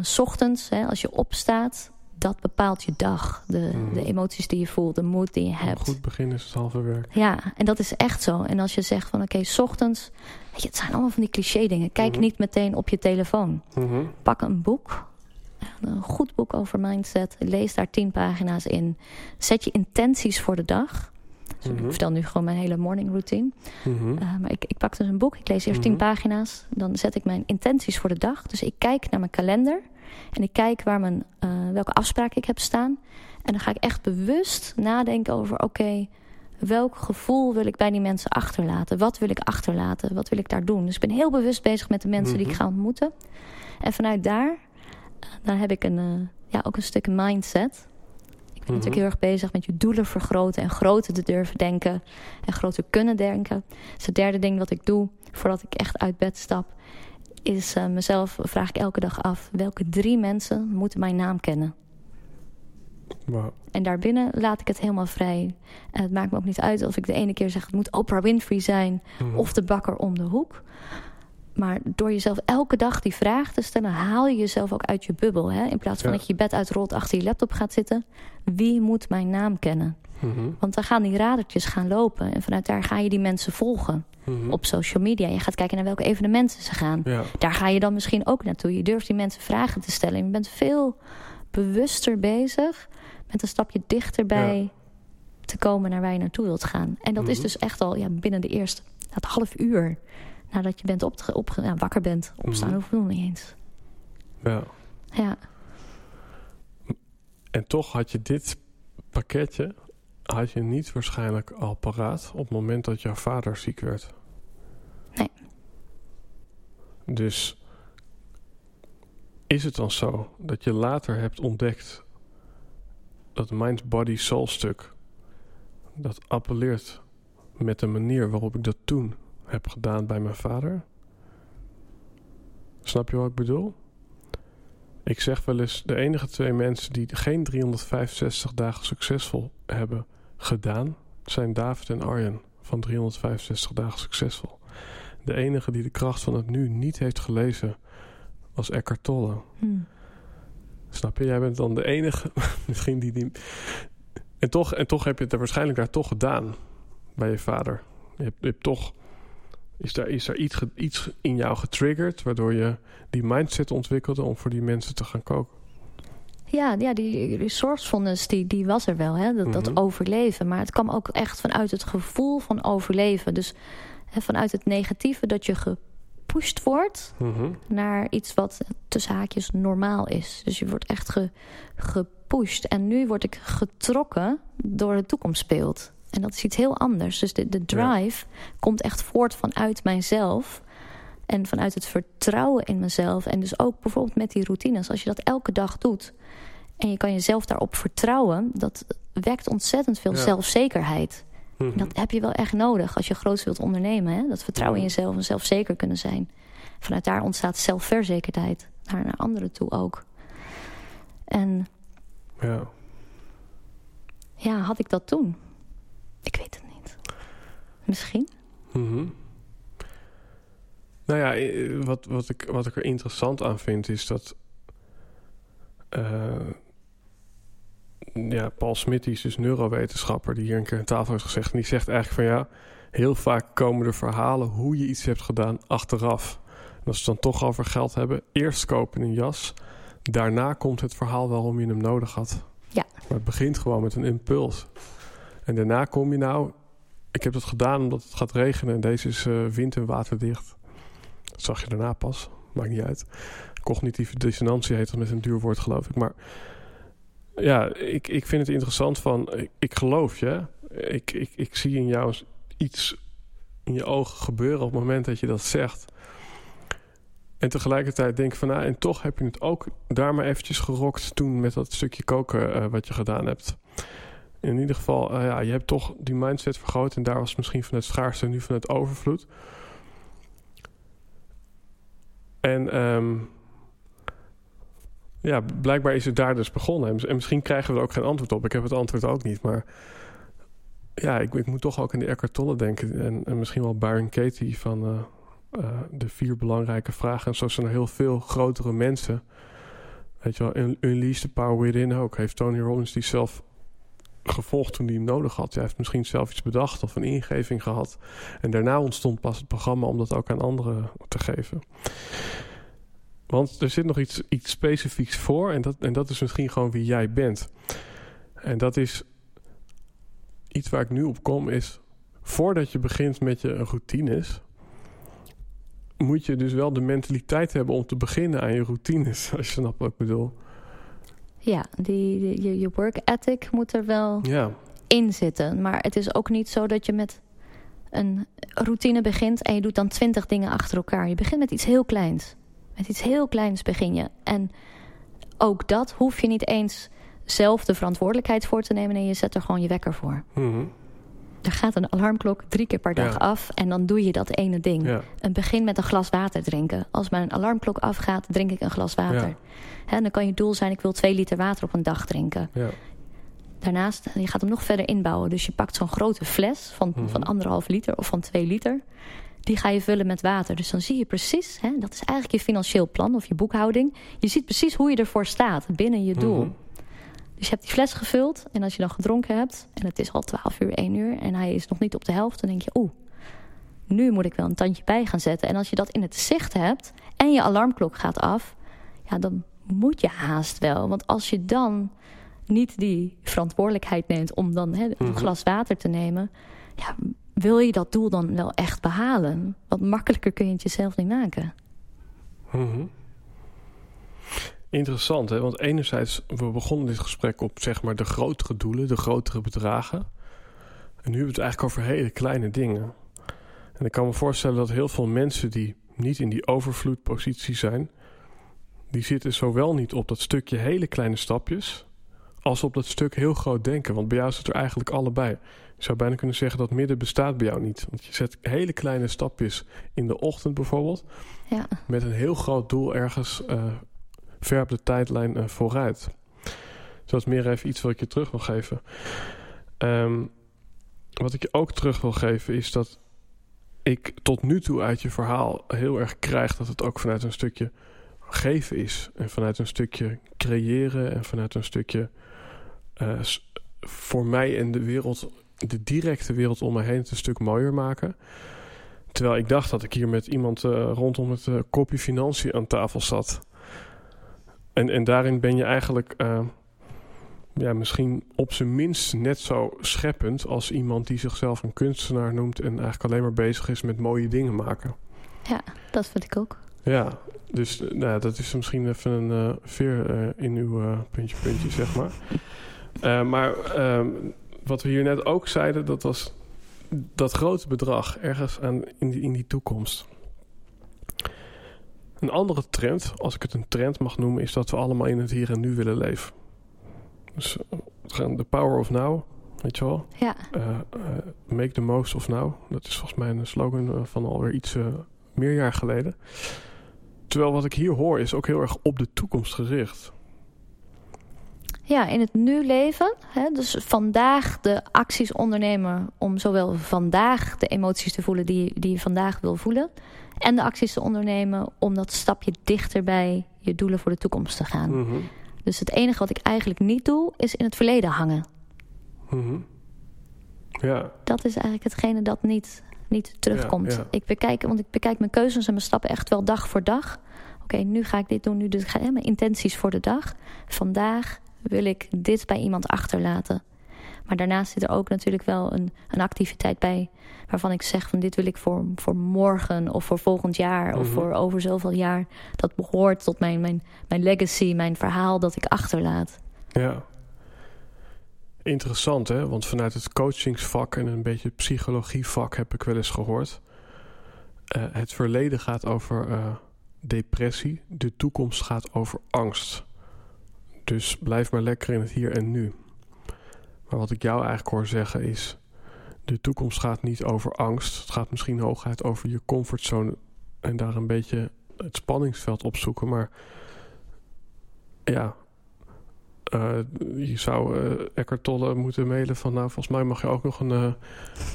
[SPEAKER 2] 's ochtends, hè, als je opstaat, dat bepaalt je dag. De, de emoties die je voelt, de moed die je
[SPEAKER 1] Een
[SPEAKER 2] hebt.
[SPEAKER 1] goed begin is het halve werk.
[SPEAKER 2] Ja, en dat is echt zo. En als je zegt van oké, s ochtends... Weet je, het zijn allemaal van die cliché dingen. Kijk
[SPEAKER 1] Mhm.
[SPEAKER 2] niet meteen op je telefoon.
[SPEAKER 1] Mhm.
[SPEAKER 2] Pak een boek. Een goed boek over mindset. Lees daar tien pagina's in. Zet je intenties voor de dag. Dus Ik
[SPEAKER 1] Mhm.
[SPEAKER 2] vertel nu gewoon mijn hele morning routine.
[SPEAKER 1] Mhm.
[SPEAKER 2] Uh, maar ik, ik pak dus een boek. Ik lees eerst tien
[SPEAKER 1] Mhm.
[SPEAKER 2] pagina's. Dan zet ik mijn intenties voor de dag. Dus ik kijk naar mijn kalender. En ik kijk waar mijn, uh, welke afspraken ik heb staan. En dan ga ik echt bewust nadenken over... oké, welk gevoel wil ik bij die mensen achterlaten? Wat wil ik achterlaten? Wat wil ik daar doen? Dus ik ben heel bewust bezig met de mensen die ik ga ontmoeten. En vanuit daar, uh, dan heb ik een, ja, ook een stuk mindset. Ik ben
[SPEAKER 1] Mhm.
[SPEAKER 2] natuurlijk heel erg bezig met je doelen vergroten... en groter te durven denken en groter kunnen denken. Dus het derde ding wat ik doe voordat ik echt uit bed stap... is uh, mezelf, vraag ik elke dag af... welke drie mensen moeten mijn naam kennen?
[SPEAKER 1] Wow.
[SPEAKER 2] En daarbinnen laat ik het helemaal vrij. En het maakt me ook niet uit of ik de ene keer zeg... het moet Oprah Winfrey zijn
[SPEAKER 1] Mhm.
[SPEAKER 2] of de bakker om de hoek. Maar door jezelf elke dag die vraag te stellen... haal je jezelf ook uit je bubbel. Hè? In plaats van
[SPEAKER 1] Ja.
[SPEAKER 2] dat je je bed uitrolt, achter je laptop gaat zitten. Wie moet mijn naam kennen?
[SPEAKER 1] Mhm.
[SPEAKER 2] Want dan gaan die radertjes gaan lopen. En vanuit daar ga je die mensen volgen
[SPEAKER 1] Mhm.
[SPEAKER 2] op social media. Je gaat kijken naar welke evenementen ze gaan.
[SPEAKER 1] Ja.
[SPEAKER 2] Daar ga je dan misschien ook naartoe. Je durft die mensen vragen te stellen. En je bent veel bewuster bezig met een stapje dichterbij te komen naar waar je naartoe wilt gaan. En dat is
[SPEAKER 1] Mhm.
[SPEAKER 2] dus echt al ja, binnen de eerste half uur nadat je bent ja, wakker bent. Opstaan ik nog niet eens.
[SPEAKER 1] ja.
[SPEAKER 2] Ja,
[SPEAKER 1] En toch had je dit pakketje had je niet waarschijnlijk al paraat op het moment dat jouw vader ziek werd.
[SPEAKER 2] Nee.
[SPEAKER 1] Dus is het dan zo dat je later hebt ontdekt dat mind-body-soul stuk dat appelleert met de manier waarop ik dat toen heb gedaan bij mijn vader? Snap je wat ik bedoel? Ik zeg wel eens, de enige twee mensen die geen 365 dagen succesvol hebben gedaan, zijn David en Arjen van 365 dagen succesvol. De enige die de kracht van het nu niet heeft gelezen, was Eckhart Tolle.
[SPEAKER 2] hm.
[SPEAKER 1] Snap je? Jij bent dan de enige, (laughs) misschien die die... En toch, en toch heb je het er waarschijnlijk daar toch gedaan, bij je vader. Je hebt, je hebt toch... Is daar, is daar iets, iets in jou getriggerd... waardoor je die mindset ontwikkelde om voor die mensen te gaan koken?
[SPEAKER 2] Ja, ja die resourcefulness die, die was er wel. Hè? Dat,
[SPEAKER 1] Mhm.
[SPEAKER 2] dat overleven. Maar het kwam ook echt vanuit het gevoel van overleven. Dus hè, vanuit het negatieve dat je gepusht wordt...
[SPEAKER 1] Mhm.
[SPEAKER 2] naar iets wat tussen haakjes normaal is. Dus je wordt echt ge, gepusht. En nu word ik getrokken door de toekomstbeeld. En dat is iets heel anders. Dus de, de drive komt echt voort vanuit mijzelf. En vanuit het vertrouwen in mezelf. En dus ook bijvoorbeeld met die routines. Als je dat elke dag doet... en je kan jezelf daarop vertrouwen... dat wekt ontzettend veel
[SPEAKER 1] Ja.
[SPEAKER 2] zelfzekerheid. En dat heb je wel echt nodig als je groots wilt ondernemen. Hè? Dat vertrouwen in jezelf en zelfzeker kunnen zijn. Vanuit daar ontstaat zelfverzekerdheid. Naar, naar anderen toe ook. En
[SPEAKER 1] Ja.
[SPEAKER 2] ja, had ik dat toen? Ik weet het niet. Misschien?
[SPEAKER 1] Mhm. Nou ja, wat, wat, ik, wat ik er interessant aan vind is dat. eh, ja, Paul Smit, die is dus neurowetenschapper, die hier een keer aan tafel heeft gezegd. En die zegt eigenlijk van ja, heel vaak komen de verhalen hoe je iets hebt gedaan achteraf. En als we het dan toch over geld hebben, eerst kopen een jas. Daarna komt het verhaal waarom je hem nodig had.
[SPEAKER 2] Ja.
[SPEAKER 1] Maar het begint gewoon met een impuls. En daarna kom je nou, ik heb dat gedaan omdat het gaat regenen en deze is eh, wind- en waterdicht. Dat zag je daarna pas, maakt niet uit. Cognitieve dissonantie heet dat met een duur woord, geloof ik. Maar ja, ik, ik vind het interessant van, ik, geloof je. Ik, ik, ik zie in jou iets in je ogen gebeuren op het moment dat je dat zegt. En tegelijkertijd denk ik van, nou, en toch heb je het ook daar maar eventjes gerokt toen met dat stukje koken eh, wat je gedaan hebt. In ieder geval, eh, ja, je hebt toch die mindset vergroot en daar was misschien van het schaarste nu van het overvloed. En ehm, ja, blijkbaar is het daar dus begonnen. En mis- En misschien krijgen we er ook geen antwoord op. Ik heb het antwoord ook niet, maar ja, ik, moet toch ook aan die Eckhart Tolle denken. En, en misschien wel Byron Katie van eh, eh, de vier belangrijke vragen. En zo zijn er heel veel grotere mensen Weet je wel, Unleash the Power Within ook. Heeft Tony Robbins die zelf gevolgd toen hij hem nodig had. Hij heeft misschien zelf iets bedacht of een ingeving gehad. En daarna ontstond pas het programma om dat ook aan anderen te geven. Want er zit nog iets, iets specifieks voor en dat, en dat is misschien gewoon wie jij bent. En dat is iets waar ik nu op kom, is voordat je begint met je routines, moet je dus wel de mentaliteit hebben om te beginnen aan je routines, (laughs) als je snapt wat ik bedoel.
[SPEAKER 2] Ja, die, je, je work ethic moet er wel
[SPEAKER 1] ja.
[SPEAKER 2] in zitten. Maar het is ook niet zo dat je met een routine begint en je doet dan twintig dingen achter elkaar. Je begint met iets heel kleins. Met iets heel kleins begin je. En ook dat hoef je niet eens zelf de verantwoordelijkheid voor te nemen. En je zet er gewoon je wekker voor.
[SPEAKER 1] Mhm.
[SPEAKER 2] Er gaat een alarmklok drie keer per dag af en dan doe je dat ene ding.
[SPEAKER 1] Ja.
[SPEAKER 2] Een begin met een glas water drinken. Als mijn alarmklok afgaat, drink ik een glas water. Hè, dan kan je doel zijn, ik wil twee liter water op een dag drinken.
[SPEAKER 1] Ja.
[SPEAKER 2] Daarnaast, je gaat hem nog verder inbouwen. Dus je pakt zo'n grote fles van,
[SPEAKER 1] Mhm.
[SPEAKER 2] van anderhalf liter of van twee liter. Die ga je vullen met water. Dus dan zie je precies, hè, dat is eigenlijk je financieel plan of je boekhouding. Je ziet precies hoe je ervoor staat binnen je doel.
[SPEAKER 1] Mhm.
[SPEAKER 2] Dus je hebt die fles gevuld en als je dan gedronken hebt... en het is al 12 uur, 1 uur en hij is nog niet op de helft... dan denk je, oeh, nu moet ik wel een tandje bij gaan zetten. En als je dat in het zicht hebt en je alarmklok gaat af... ja, dan moet je haast wel. Want als je dan niet die verantwoordelijkheid neemt... om dan een
[SPEAKER 1] Mhm.
[SPEAKER 2] glas water te nemen... Ja, wil je dat doel dan wel echt behalen? Want makkelijker kun je het jezelf niet maken.
[SPEAKER 1] Mhm. Interessant, hè? Want enerzijds, we begonnen dit gesprek op zeg maar de grotere doelen, de grotere bedragen. En nu hebben we het eigenlijk over hele kleine dingen. En ik kan me voorstellen dat heel veel mensen die niet in die overvloedpositie zijn, die zitten zowel niet op dat stukje hele kleine stapjes, als op dat stuk heel groot denken. Want bij jou zit er eigenlijk allebei. Je zou bijna kunnen zeggen dat midden bestaat bij jou niet. Want je zet hele kleine stapjes in de ochtend bijvoorbeeld
[SPEAKER 2] Ja,
[SPEAKER 1] met een heel groot doel ergens eh, ver op de tijdlijn eh, vooruit. Dus dat is meer even iets wat ik je terug wil geven. Ehm, wat ik je ook terug wil geven is dat ik tot nu toe uit je verhaal heel erg krijg dat het ook vanuit een stukje geven is. En vanuit een stukje creëren en vanuit een stukje eh, voor mij en de wereld, de directe wereld om me heen een stuk mooier maken. Terwijl ik dacht dat ik hier met iemand eh, rondom het kopje financiën aan tafel zat. En, en daarin ben je eigenlijk eh, ja, misschien op zijn minst net zo scheppend als iemand die zichzelf een kunstenaar noemt en eigenlijk alleen maar bezig is met mooie dingen maken.
[SPEAKER 2] ja dat vind ik ook.
[SPEAKER 1] Ja, dus eh, nou, dat is misschien even een eh, veer in uw puntje puntje, zeg maar. Maar ehm, wat we hier net ook zeiden, dat was dat grote bedrag ergens aan, in, die, in die toekomst. Een andere trend, als ik het een trend mag noemen, is dat we allemaal in het hier en nu willen leven. Dus eh, de power of now, weet je wel.
[SPEAKER 2] Ja,
[SPEAKER 1] Eh, eh, make the most of now. Dat is volgens mij een slogan eh, van alweer iets eh, meer jaar geleden. Terwijl wat ik hier hoor is ook heel erg op de toekomst gericht.
[SPEAKER 2] Ja, in het nu leven. Hè, dus vandaag de acties ondernemen om zowel vandaag de emoties te voelen die, die je vandaag wil voelen. En de acties te ondernemen om dat stapje dichter bij je doelen voor de toekomst te gaan.
[SPEAKER 1] Mhm,
[SPEAKER 2] Dus het enige wat ik eigenlijk niet doe, is in het verleden hangen.
[SPEAKER 1] mhm. Ja,
[SPEAKER 2] Dat is eigenlijk hetgene dat niet, niet terugkomt.
[SPEAKER 1] Ja, ja.
[SPEAKER 2] Ik bekijk, want ik bekijk mijn keuzes en mijn stappen echt wel dag voor dag. Oké, nu ga ik dit doen, nu dit ga, hè, mijn intenties voor de dag. Vandaag wil ik dit bij iemand achterlaten. Maar daarnaast zit er ook natuurlijk wel een, een activiteit bij... waarvan ik zeg van dit wil ik voor, voor morgen of voor volgend jaar... of
[SPEAKER 1] Mhm.
[SPEAKER 2] voor over zoveel jaar. Dat behoort tot mijn, mijn, mijn legacy, mijn verhaal dat ik achterlaat.
[SPEAKER 1] ja. Interessant hè, want vanuit het coachingsvak en een beetje het psychologievak heb ik wel eens gehoord. eh, het verleden gaat over eh, depressie, de toekomst gaat over angst. Dus blijf maar lekker in het hier en nu. Maar wat ik jou eigenlijk hoor zeggen is: de toekomst gaat niet over angst. Het gaat misschien hooguit over je comfortzone en daar een beetje het spanningsveld opzoeken. Maar ja, eh, je zou eh Eckhart Tolle moeten mailen van... nou, volgens mij mag je ook nog een, eh,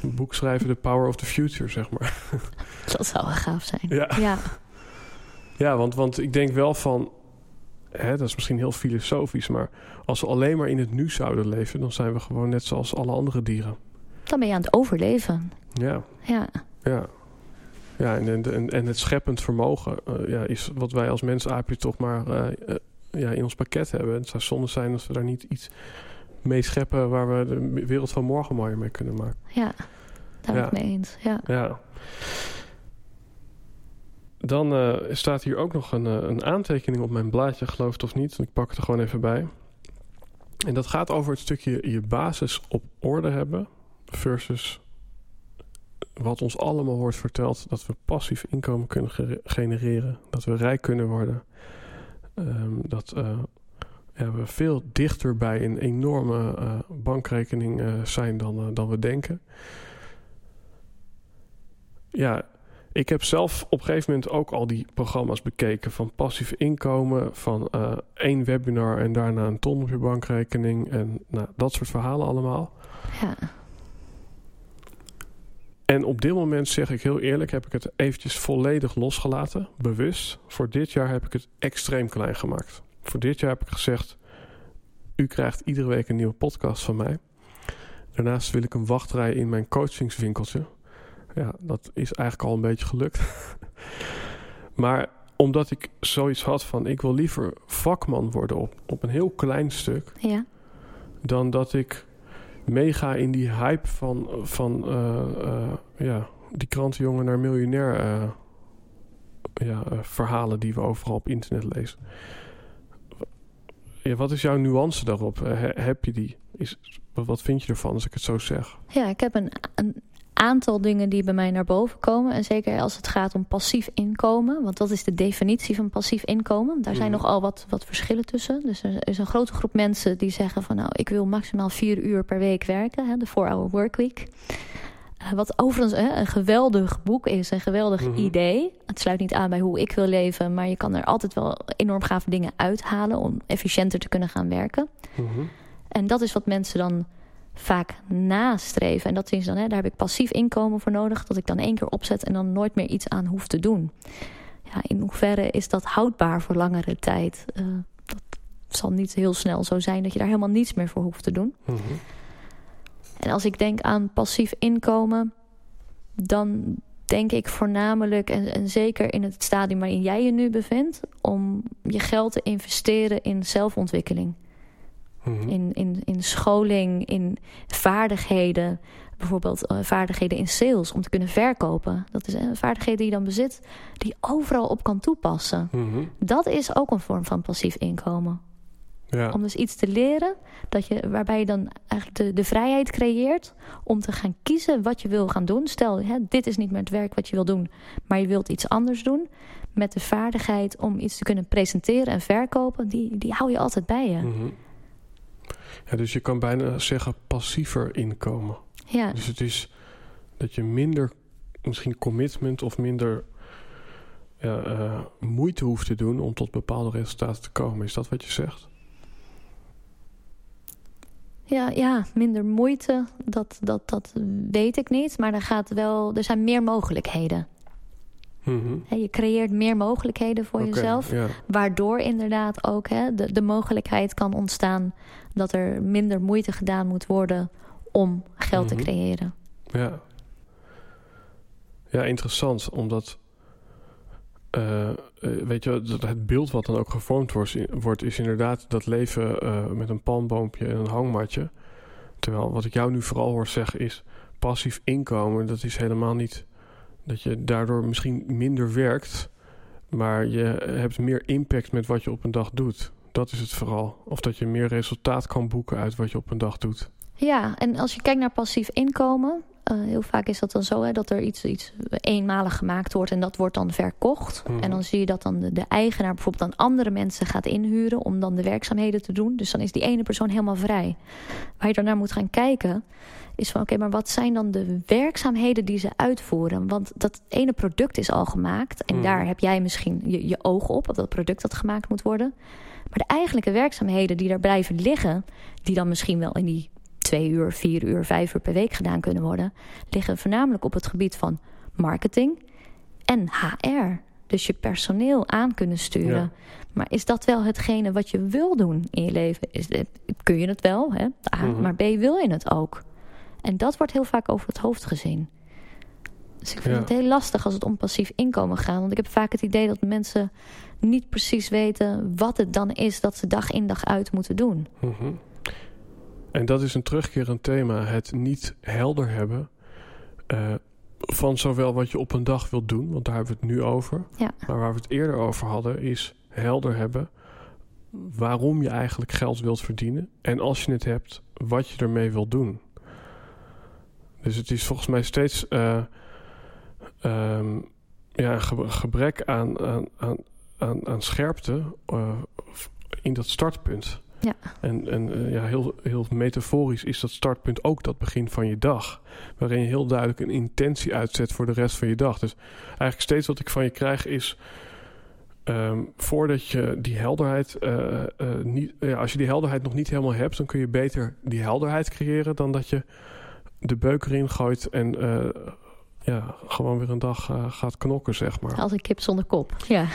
[SPEAKER 1] een boek schrijven... The Power of the Future, zeg maar. (laughs)
[SPEAKER 2] Dat zou wel gaaf zijn.
[SPEAKER 1] Ja.
[SPEAKER 2] ja.
[SPEAKER 1] Ja, want, want ik denk wel van... hè, dat is misschien heel filosofisch, maar als we alleen maar in het nu zouden leven, dan zijn we gewoon net zoals alle andere dieren.
[SPEAKER 2] Dan ben je aan het overleven.
[SPEAKER 1] Ja.
[SPEAKER 2] Ja.
[SPEAKER 1] Ja. Ja, en, en, en het scheppend vermogen uh, ja, is wat wij als mensaapje toch maar uh, uh, ja, in ons pakket hebben. Het zou zonde zijn als we daar niet iets mee scheppen waar we de wereld van morgen mooier mee kunnen maken.
[SPEAKER 2] Ja, daar ben ik mee eens. Ja.
[SPEAKER 1] ja. Dan uh, staat hier ook nog een, uh, een, aantekening op mijn blaadje, geloof het of niet. Ik pak het er gewoon even bij. En dat gaat over het stukje je basis op orde hebben versus wat ons allemaal wordt verteld dat we passief inkomen kunnen ge genereren, dat we rijk kunnen worden, um, dat uh, ja, we veel dichter bij een enorme bankrekening zijn dan, dan we denken. Ja, ik heb zelf op een gegeven moment ook al die programma's bekeken van passief inkomen, van één webinar en daarna een ton op je bankrekening en nou, dat soort verhalen allemaal.
[SPEAKER 2] Ja.
[SPEAKER 1] En op dit moment zeg ik heel eerlijk, heb ik het eventjes volledig losgelaten, bewust. Voor dit jaar heb ik het extreem klein gemaakt. Voor dit jaar heb ik gezegd, u krijgt iedere week een nieuwe podcast van mij. Daarnaast wil ik een wachtrij in mijn coachingswinkeltje. Ja, dat is eigenlijk al een beetje gelukt. (laughs) maar omdat ik zoiets had van, ik wil liever vakman worden op, op een heel klein stuk.
[SPEAKER 2] Ja.
[SPEAKER 1] Dan dat ik meega in die hype van, van uh, uh, ja, die krantenjongen naar miljonair uh, ja, verhalen die we overal op internet lezen. Ja, wat is jouw nuance daarop? He, heb je die? Is, wat vind je ervan als ik het zo zeg?
[SPEAKER 2] Ja, ik heb een, een aantal dingen die bij mij naar boven komen. En zeker als het gaat om passief inkomen. Want dat is de definitie van passief inkomen. Daar zijn mm. nogal wat, wat verschillen tussen. Dus er is een grote groep mensen die zeggen van... nou, ik wil maximaal vier uur per week werken. Hè, de 4-hour workweek. Uh, wat overigens hè, een geweldig boek is. Een geweldig mm -hmm. idee. Het sluit niet aan bij hoe ik wil leven. Maar je kan er altijd wel enorm gave dingen uithalen... om efficiënter te kunnen gaan werken.
[SPEAKER 1] Mm -hmm.
[SPEAKER 2] En dat is wat mensen dan vaak nastreven. En dat is dan, hè, daar heb ik passief inkomen voor nodig. Dat ik dan één keer opzet en dan nooit meer iets aan hoef te doen. Ja, in hoeverre is dat houdbaar voor langere tijd? Uh, dat zal niet heel snel zo zijn dat je daar helemaal niets meer voor hoeft te doen.
[SPEAKER 1] Mm -hmm.
[SPEAKER 2] En als ik denk aan passief inkomen, dan denk ik voornamelijk, en, en zeker in het stadium waarin jij je nu bevindt, om je geld te investeren in zelfontwikkeling.
[SPEAKER 1] Mhm.
[SPEAKER 2] In, in, in scholing, in vaardigheden. Bijvoorbeeld uh, vaardigheden in sales om te kunnen verkopen. Dat is een vaardigheden die je dan bezit, die overal op kan toepassen.
[SPEAKER 1] Mm -hmm.
[SPEAKER 2] Dat is ook een vorm van passief inkomen.
[SPEAKER 1] Ja.
[SPEAKER 2] Om dus iets te leren dat je, waarbij je dan eigenlijk de, de vrijheid creëert om te gaan kiezen wat je wil gaan doen. Stel, hè, dit is niet meer het werk wat je wil doen, maar je wilt iets anders doen. Met de vaardigheid om iets te kunnen presenteren en verkopen, die, die hou je altijd bij je.
[SPEAKER 1] Mm -hmm. Ja, dus je kan bijna zeggen passiever inkomen.
[SPEAKER 2] Ja.
[SPEAKER 1] Dus het is dat je minder misschien commitment of minder ja, uh, moeite hoeft te doen om tot bepaalde resultaten te komen. Is dat wat je zegt?
[SPEAKER 2] Ja, ja minder moeite, dat, dat, dat weet ik niet. Maar er, gaat wel, er zijn meer mogelijkheden.
[SPEAKER 1] Mm -hmm.
[SPEAKER 2] Je creëert meer mogelijkheden voor
[SPEAKER 1] okay,
[SPEAKER 2] jezelf.
[SPEAKER 1] Ja.
[SPEAKER 2] Waardoor inderdaad ook hè, de, de mogelijkheid kan ontstaan... dat er minder moeite gedaan moet worden om geld
[SPEAKER 1] Mhm.
[SPEAKER 2] te creëren.
[SPEAKER 1] Ja. Ja, interessant. Omdat, uh, uh, weet je, dat het beeld wat dan ook gevormd wordt, wordt is inderdaad dat leven uh, met een palmboompje en een hangmatje. Terwijl wat ik jou nu vooral hoor zeggen is passief inkomen. Dat is helemaal niet dat je daardoor misschien minder werkt, maar je hebt meer impact met wat je op een dag doet. Dat is het vooral. Of dat je meer resultaat kan boeken uit wat je op een dag doet.
[SPEAKER 2] Ja, en als je kijkt naar passief inkomen... Uh, heel vaak is dat dan zo hè, dat er iets, iets eenmalig gemaakt wordt... en dat wordt dan verkocht.
[SPEAKER 1] Mhm.
[SPEAKER 2] En dan zie je dat dan de, de eigenaar bijvoorbeeld aan andere mensen gaat inhuren... om dan de werkzaamheden te doen. Dus dan is die ene persoon helemaal vrij. Waar je dan naar moet gaan kijken is van... oké, okay, maar wat zijn dan de werkzaamheden die ze uitvoeren? Want dat ene product is al gemaakt... en
[SPEAKER 1] Mhm.
[SPEAKER 2] daar heb jij misschien je, je ogen op... op dat product dat gemaakt moet worden... Maar de eigenlijke werkzaamheden die daar blijven liggen... die dan misschien wel in die twee uur, vier uur, vijf uur per week gedaan kunnen worden... liggen voornamelijk op het gebied van marketing en HR. Dus je personeel aan kunnen sturen.
[SPEAKER 1] Ja.
[SPEAKER 2] Maar is dat wel hetgene wat je wil doen in je leven? Is, kun je het wel, hè? A,
[SPEAKER 1] Mhm.
[SPEAKER 2] maar B, wil je het ook? En dat wordt heel vaak over het hoofd gezien. Dus ik vind
[SPEAKER 1] Ja.
[SPEAKER 2] het heel lastig als het om passief inkomen gaat. Want ik heb vaak het idee dat mensen niet precies weten... wat het dan is dat ze dag in dag uit moeten doen.
[SPEAKER 1] Mhm. En dat is een terugkerend thema. Het niet helder hebben eh, van zowel wat je op een dag wilt doen, want daar hebben we het nu over.
[SPEAKER 2] Ja.
[SPEAKER 1] Maar waar we het eerder over hadden, is helder hebben waarom je eigenlijk geld wilt verdienen. En als je het hebt, wat je ermee wilt doen. Dus het is volgens mij steeds eh, ehm, ja, een ge- gebrek aan, aan, aan, aan, aan scherpte eh, in dat startpunt.
[SPEAKER 2] Ja.
[SPEAKER 1] En, en eh, ja, heel, heel metaforisch is dat startpunt ook dat begin van je dag. Waarin je heel duidelijk een intentie uitzet voor de rest van je dag. Dus eigenlijk steeds wat ik van je krijg is... ehm, voordat je die helderheid... eh, eh, niet, ja, als je die helderheid nog niet helemaal hebt... dan kun je beter die helderheid creëren... dan dat je de beuk erin gooit en... ja, gewoon weer een dag eh, gaat knokken, zeg maar.
[SPEAKER 2] Als een kip zonder kop. Ja,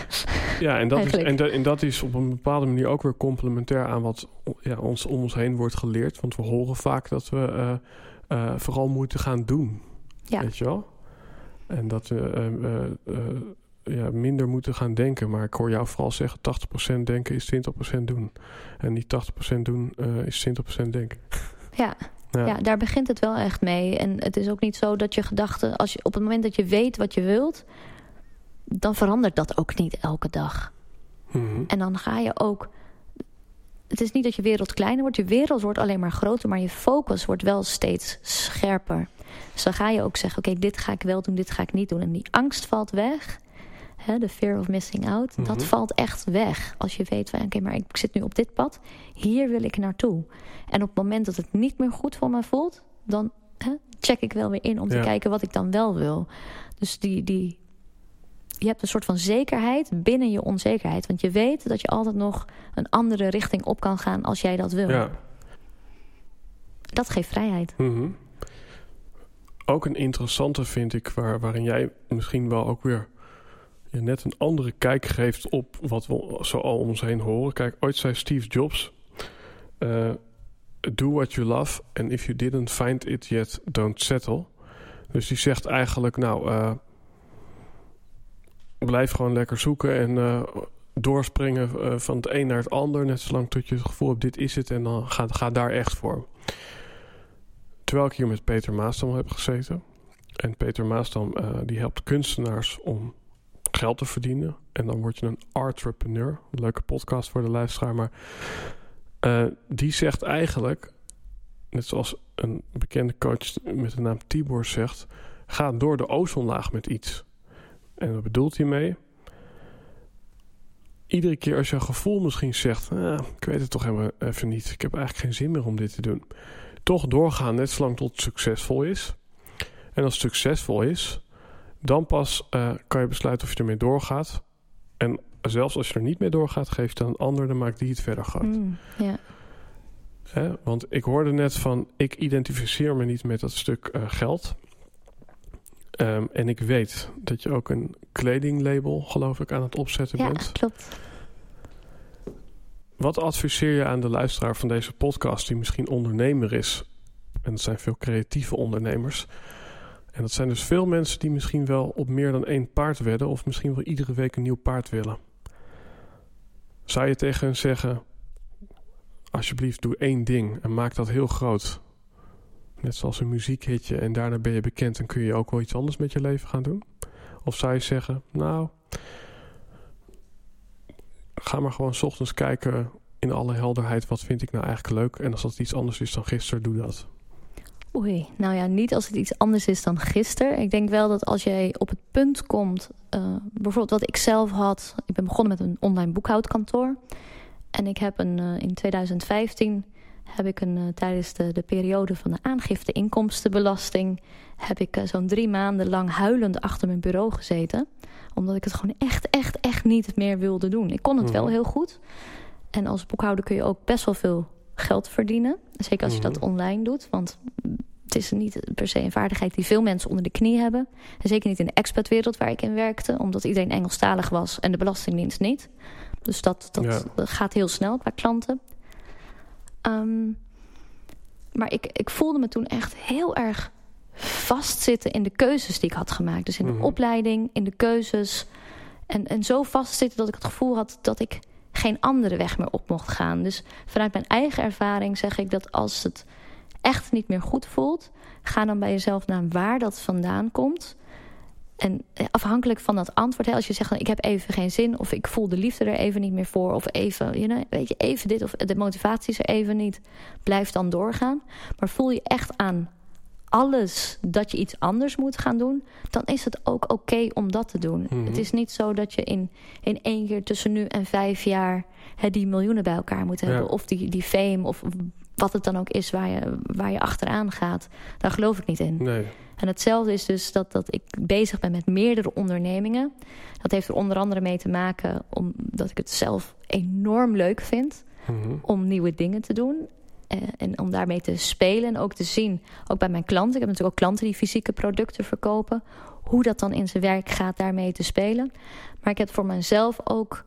[SPEAKER 1] Ja, en dat, is, en, da- en dat is op een bepaalde manier ook weer complementair aan wat ja, ons om ons heen wordt geleerd. Want we horen vaak dat we eh, eh, vooral moeten gaan doen.
[SPEAKER 2] ja.
[SPEAKER 1] Weet je wel? En dat we ja, minder moeten gaan denken. Maar ik hoor jou vooral zeggen: 80% denken is 20% doen. En niet 80% doen is 20% denken.
[SPEAKER 2] ja.
[SPEAKER 1] Ja.
[SPEAKER 2] Ja, daar begint het wel echt mee. En het is ook niet zo dat je gedachten, als je op het moment dat je weet wat je wilt, dan verandert dat ook niet elke dag.
[SPEAKER 1] Mhm.
[SPEAKER 2] En dan ga je ook. Het is niet dat je wereld kleiner wordt, je wereld wordt alleen maar groter, maar je focus wordt wel steeds scherper. Dus dan ga je ook zeggen: Oké, dit ga ik wel doen, dit ga ik niet doen. En die angst valt weg. Hè, de fear of missing out,
[SPEAKER 1] Mhm.
[SPEAKER 2] dat valt echt weg. Als je weet van oké, maar ik zit nu op dit pad, hier wil ik naartoe. En op het moment dat het niet meer goed voor me voelt, dan hè, check ik wel weer in om te kijken wat ik dan wel wil. Dus die, die, je hebt een soort van zekerheid binnen je onzekerheid. Want je weet dat je altijd nog een andere richting op kan gaan als jij dat wil.
[SPEAKER 1] Ja.
[SPEAKER 2] Dat geeft vrijheid.
[SPEAKER 1] Mhm. Ook een interessante vind ik, waar, waarin jij misschien wel ook weer je net een andere kijk geeft op wat we zo al om ons heen horen. Kijk, ooit zei Steve Jobs: eh, Do what you love, and if you didn't find it yet, don't settle. Dus die zegt eigenlijk: Nou, eh, blijf gewoon lekker zoeken en eh, doorspringen van het een naar het ander, net zolang tot je het gevoel hebt: dit is het, en dan ga, daar echt voor. Terwijl ik hier met Peter Maasdam heb gezeten. En Peter Maasdam die helpt kunstenaars om geld te verdienen. En dan word je een entrepreneur. Leuke podcast voor de luisteraar. Maar eh, die zegt eigenlijk, net zoals een bekende coach met de naam Tibor zegt... Ga door de ozonlaag met iets. En wat bedoelt hij mee? Iedere keer als je gevoel misschien zegt... "Ah, ik weet het toch helemaal even niet. Ik heb eigenlijk geen zin meer om dit te doen toch doorgaan net zolang tot het succesvol is. En als het succesvol is, dan pas eh, kan je besluiten of je ermee doorgaat. En zelfs als je er niet mee doorgaat, geef dan een ander, dan maakt die het verder groot.
[SPEAKER 2] Mm, ja.
[SPEAKER 1] Want ik hoorde net van, ik identificeer me niet met dat stuk eh, geld. Ehm, en ik weet dat je ook een kledinglabel, geloof ik, aan het opzetten
[SPEAKER 2] ja,
[SPEAKER 1] bent.
[SPEAKER 2] klopt.
[SPEAKER 1] Wat adviseer je aan de luisteraar van deze podcast die misschien ondernemer is? En dat zijn veel creatieve ondernemers. En dat zijn dus veel mensen die misschien wel op meer dan één paard wedden of misschien wel iedere week een nieuw paard willen. Zou je tegen hen zeggen: Alsjeblieft, doe één ding en maak dat heel groot. Net zoals een muziekhitje en daarna ben je bekend en kun je ook wel iets anders met je leven gaan doen? Of zou je zeggen: Nou, ga maar gewoon ochtends kijken in alle helderheid wat vind ik nou eigenlijk leuk. En als dat iets anders is dan gisteren, doe dat.
[SPEAKER 2] Oei, nou ja, niet als het iets anders is dan gisteren. Ik denk wel dat als jij op het punt komt, eh, bijvoorbeeld wat ik zelf had. Ik ben begonnen met een online boekhoudkantoor. En ik heb een, eh, in 2015 heb ik een, eh, tijdens de, de periode van de aangifte inkomstenbelasting... heb ik zo'n drie maanden lang huilend achter mijn bureau gezeten. Omdat ik het gewoon echt, echt, echt niet meer wilde doen. Ik kon het wel
[SPEAKER 1] Mhm.
[SPEAKER 2] heel goed. En als boekhouder kun je ook best wel veel geld verdienen. Zeker als je dat
[SPEAKER 1] Mhm.
[SPEAKER 2] online doet. Want het is niet per se een vaardigheid die veel mensen onder de knie hebben. En zeker niet in de expatwereld waar ik in werkte, omdat iedereen Engelstalig was en de Belastingdienst niet. Dus dat, dat, gaat heel snel qua klanten. Ehm, maar ik, ik voelde me toen echt heel erg vastzitten in de keuzes die ik had gemaakt. Dus in de mhm. opleiding, in de keuzes. En, en zo vastzitten dat ik het gevoel had dat ik geen andere weg meer op mocht gaan. Dus vanuit mijn eigen ervaring zeg ik dat als het echt niet meer goed voelt, ga dan bij jezelf naar waar dat vandaan komt. En eh, afhankelijk van dat antwoord, hè, als je zegt ik heb even geen zin, of ik voel de liefde er even niet meer voor, of even, weet je, even dit, of de motivatie is er even niet, blijf dan doorgaan. Maar voel je echt aan alles dat je iets anders moet gaan doen, dan is het ook oké om dat te doen. Mhm. Het is niet zo dat je in, in één keer tussen nu en vijf jaar hè, die miljoenen bij elkaar moet hebben, of die, die fame, of wat het dan ook is waar je, waar je achteraan gaat. Daar geloof ik niet in.
[SPEAKER 1] Nee.
[SPEAKER 2] En hetzelfde is dus dat, dat ik bezig ben met meerdere ondernemingen. Dat heeft er onder andere mee te maken omdat ik het zelf enorm leuk vind mhm. om nieuwe dingen te doen. Eh, en om daarmee te spelen en ook te zien, ook bij mijn klanten. Ik heb natuurlijk ook klanten die fysieke producten verkopen. Hoe dat dan in zijn werk gaat daarmee te spelen. Maar ik heb voor mezelf ook...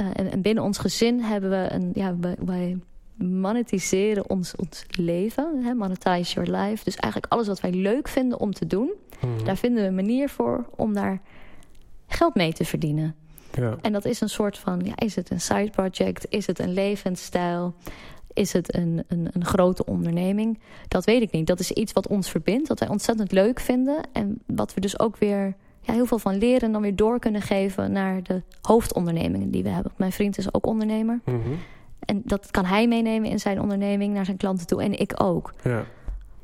[SPEAKER 2] Uh, en, binnen ons gezin hebben we een... Ja, wij, monetiseren ons, ons leven. Hè, monetize your life. Dus eigenlijk alles wat wij leuk vinden om te doen. Mhm. Daar vinden we een manier voor om daar geld mee te verdienen.
[SPEAKER 1] Ja.
[SPEAKER 2] En dat is een soort van, ja, is het een side project? Is het een levensstijl? Is het een, een, een grote onderneming? Dat weet ik niet. Dat is iets wat ons verbindt, wat wij ontzettend leuk vinden. En wat we dus ook weer ja, heel veel van leren en dan weer door kunnen geven naar de hoofdondernemingen die we hebben. Mijn vriend is ook ondernemer.
[SPEAKER 1] Mhm.
[SPEAKER 2] En dat kan hij meenemen in zijn onderneming naar zijn klanten toe. En ik ook.
[SPEAKER 1] Ja.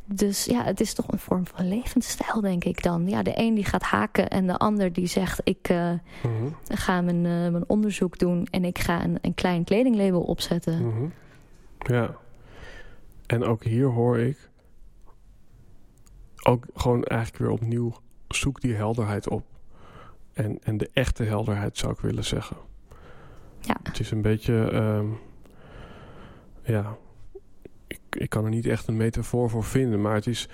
[SPEAKER 2] Dus ja, het is toch een vorm van levensstijl, denk ik dan. Ja, de een die gaat haken en de ander die zegt... ik uh, ga mijn, uh, mijn onderzoek doen en ik ga een, een klein kledinglabel opzetten.
[SPEAKER 1] Mhm. Ja. En ook hier hoor ik... ook gewoon eigenlijk weer opnieuw... zoek die helderheid op. En, en de echte helderheid zou ik willen zeggen.
[SPEAKER 2] Ja.
[SPEAKER 1] Het is een beetje... Ehm, ja, ik, ik kan er niet echt een metafoor voor vinden, maar het is.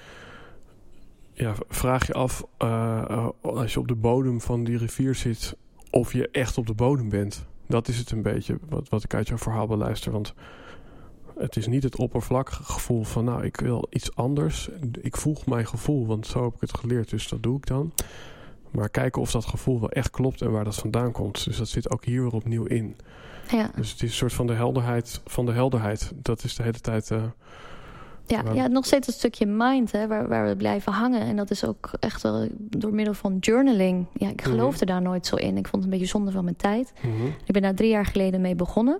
[SPEAKER 1] Ja, vraag je af uh, als je op de bodem van die rivier zit, of je echt op de bodem bent. Dat is het een beetje wat, wat ik uit jouw verhaal beluister. Want het is niet het oppervlakkige gevoel van, nou, ik wil iets anders. Ik volg mijn gevoel, want zo heb ik het geleerd, dus dat doe ik dan. Maar kijken of dat gevoel wel echt klopt en waar dat vandaan komt. Dus dat zit ook hier weer opnieuw in.
[SPEAKER 2] Ja.
[SPEAKER 1] Dus het is een soort van de helderheid van de helderheid. Dat is de hele tijd... Uh,
[SPEAKER 2] ja, ja, nog steeds een stukje mind hè, waar, waar we blijven hangen. En dat is ook echt wel door middel van journaling. Ja, ik geloofde mhm. daar nooit zo in. Ik vond het een beetje zonde van mijn tijd.
[SPEAKER 1] Mhm.
[SPEAKER 2] Ik ben daar drie jaar geleden mee begonnen.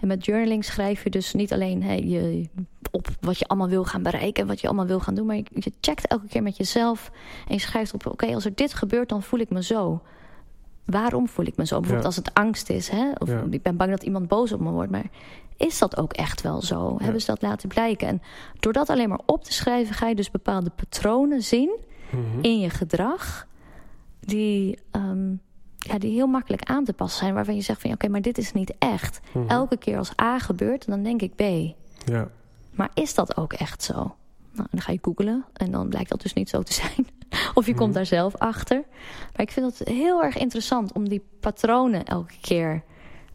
[SPEAKER 2] En met journaling schrijf je dus niet alleen hey, je, op wat je allemaal wil gaan bereiken... en wat je allemaal wil gaan doen... maar je, je checkt elke keer met jezelf en je schrijft op... oké, als er dit gebeurt, dan voel ik me zo waarom voel ik me zo? Bijvoorbeeld als het angst is. Hè? Of ik ben bang dat iemand boos op me wordt. Maar is dat ook echt wel zo? Hebben ze dat laten blijken? En door dat alleen maar op te schrijven... ga je dus bepaalde patronen zien
[SPEAKER 1] mhm.
[SPEAKER 2] in je gedrag... die, ehm, ja, die heel makkelijk aan te passen zijn. Waarvan je zegt van oké, maar dit is niet echt.
[SPEAKER 1] Mhm.
[SPEAKER 2] Elke keer als A gebeurt, dan denk ik B.
[SPEAKER 1] Ja.
[SPEAKER 2] Maar is dat ook echt zo? Nou, dan ga je googlen en dan blijkt dat dus niet zo te zijn. (laughs) of je komt mhm. daar zelf achter. Maar ik vind het heel erg interessant om die patronen elke keer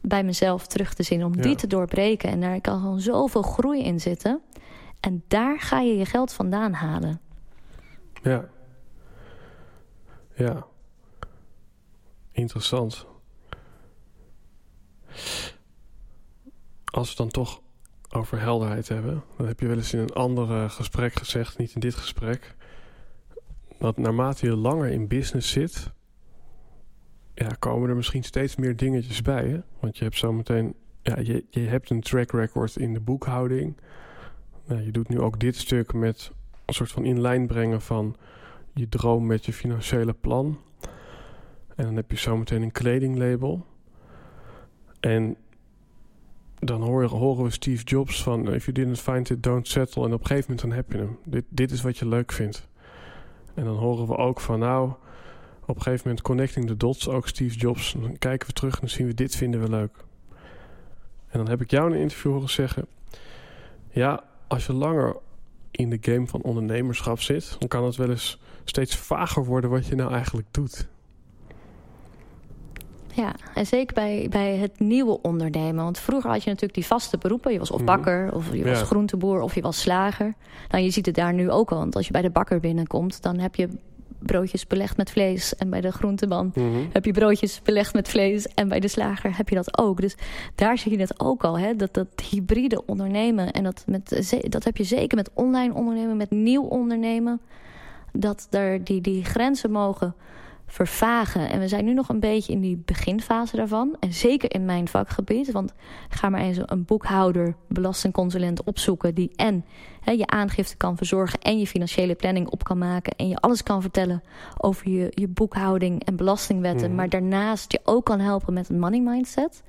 [SPEAKER 2] bij mezelf terug te zien. Om die te doorbreken. En daar kan gewoon zoveel groei in zitten. En daar ga je je geld vandaan halen.
[SPEAKER 1] Ja. Ja. Interessant. Als we dan toch over helderheid hebben. Dat heb je wel eens in een ander gesprek gezegd, niet in dit gesprek. Dat naarmate je langer in business zit, ja, komen er misschien steeds meer dingetjes bij. Hè? Want je hebt zometeen, ja, je, je hebt een track record in de boekhouding. Nou, je doet nu ook dit stuk met een soort van in lijn brengen van je droom met je financiële plan. En dan heb je zometeen een kledinglabel. En dan horen we Steve Jobs van... If you didn't find it, don't settle. En op een gegeven moment dan heb je hem. Dit, dit is wat je leuk vindt. En dan horen we ook van nou... Op een gegeven moment connecting the dots, ook Steve Jobs. Dan kijken we terug en dan zien we dit vinden we leuk. En dan heb ik jou in een interview horen zeggen... Ja, als je langer in de game van ondernemerschap zit, dan kan het wel eens steeds vager worden wat je nou eigenlijk doet.
[SPEAKER 2] Ja, en zeker bij, bij het nieuwe ondernemen. Want vroeger had je natuurlijk die vaste beroepen. Je was of mhm. bakker, of je was groenteboer, of je was slager. Nou, je ziet het daar nu ook al. Want als je bij de bakker binnenkomt, dan heb je broodjes belegd met vlees. En bij de groenteman mhm. heb je broodjes belegd met vlees. En bij de slager heb je dat ook. Dus daar zie je het ook al. Hè? Dat, dat hybride ondernemen. En dat, met, dat heb je zeker met online ondernemen, met nieuw ondernemen. Dat er die, die grenzen mogen vervagen. En we zijn nu nog een beetje in die beginfase daarvan. En zeker in mijn vakgebied. Want ga maar eens een boekhouder, belastingconsulent opzoeken... die en je aangifte kan verzorgen en je financiële planning op kan maken... en je alles kan vertellen over je, je boekhouding en belastingwetten... Mhm. maar daarnaast je ook kan helpen met een money mindset.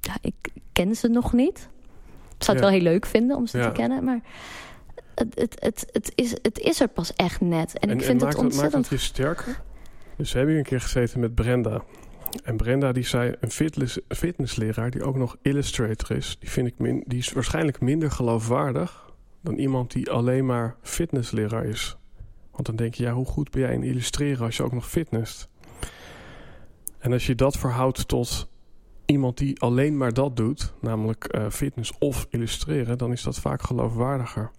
[SPEAKER 2] Ja, ik ken ze nog niet. Ik zou het wel heel leuk vinden om ze te kennen, maar... Het, het, het, het, is, het is er pas echt net. En, ik vind het ontzettend...
[SPEAKER 1] Maakt het je sterker? Dus hebben hier een keer gezeten met Brenda. En Brenda die zei, een fitness, fitnessleraar die ook nog illustrator is... Die, vind ik min, die is waarschijnlijk minder geloofwaardig... dan iemand die alleen maar fitnessleraar is. Want dan denk je, ja, hoe goed ben jij in illustreren als je ook nog fitness? En als je dat verhoudt tot iemand die alleen maar dat doet... namelijk uh, fitness of illustreren... dan is dat vaak geloofwaardiger.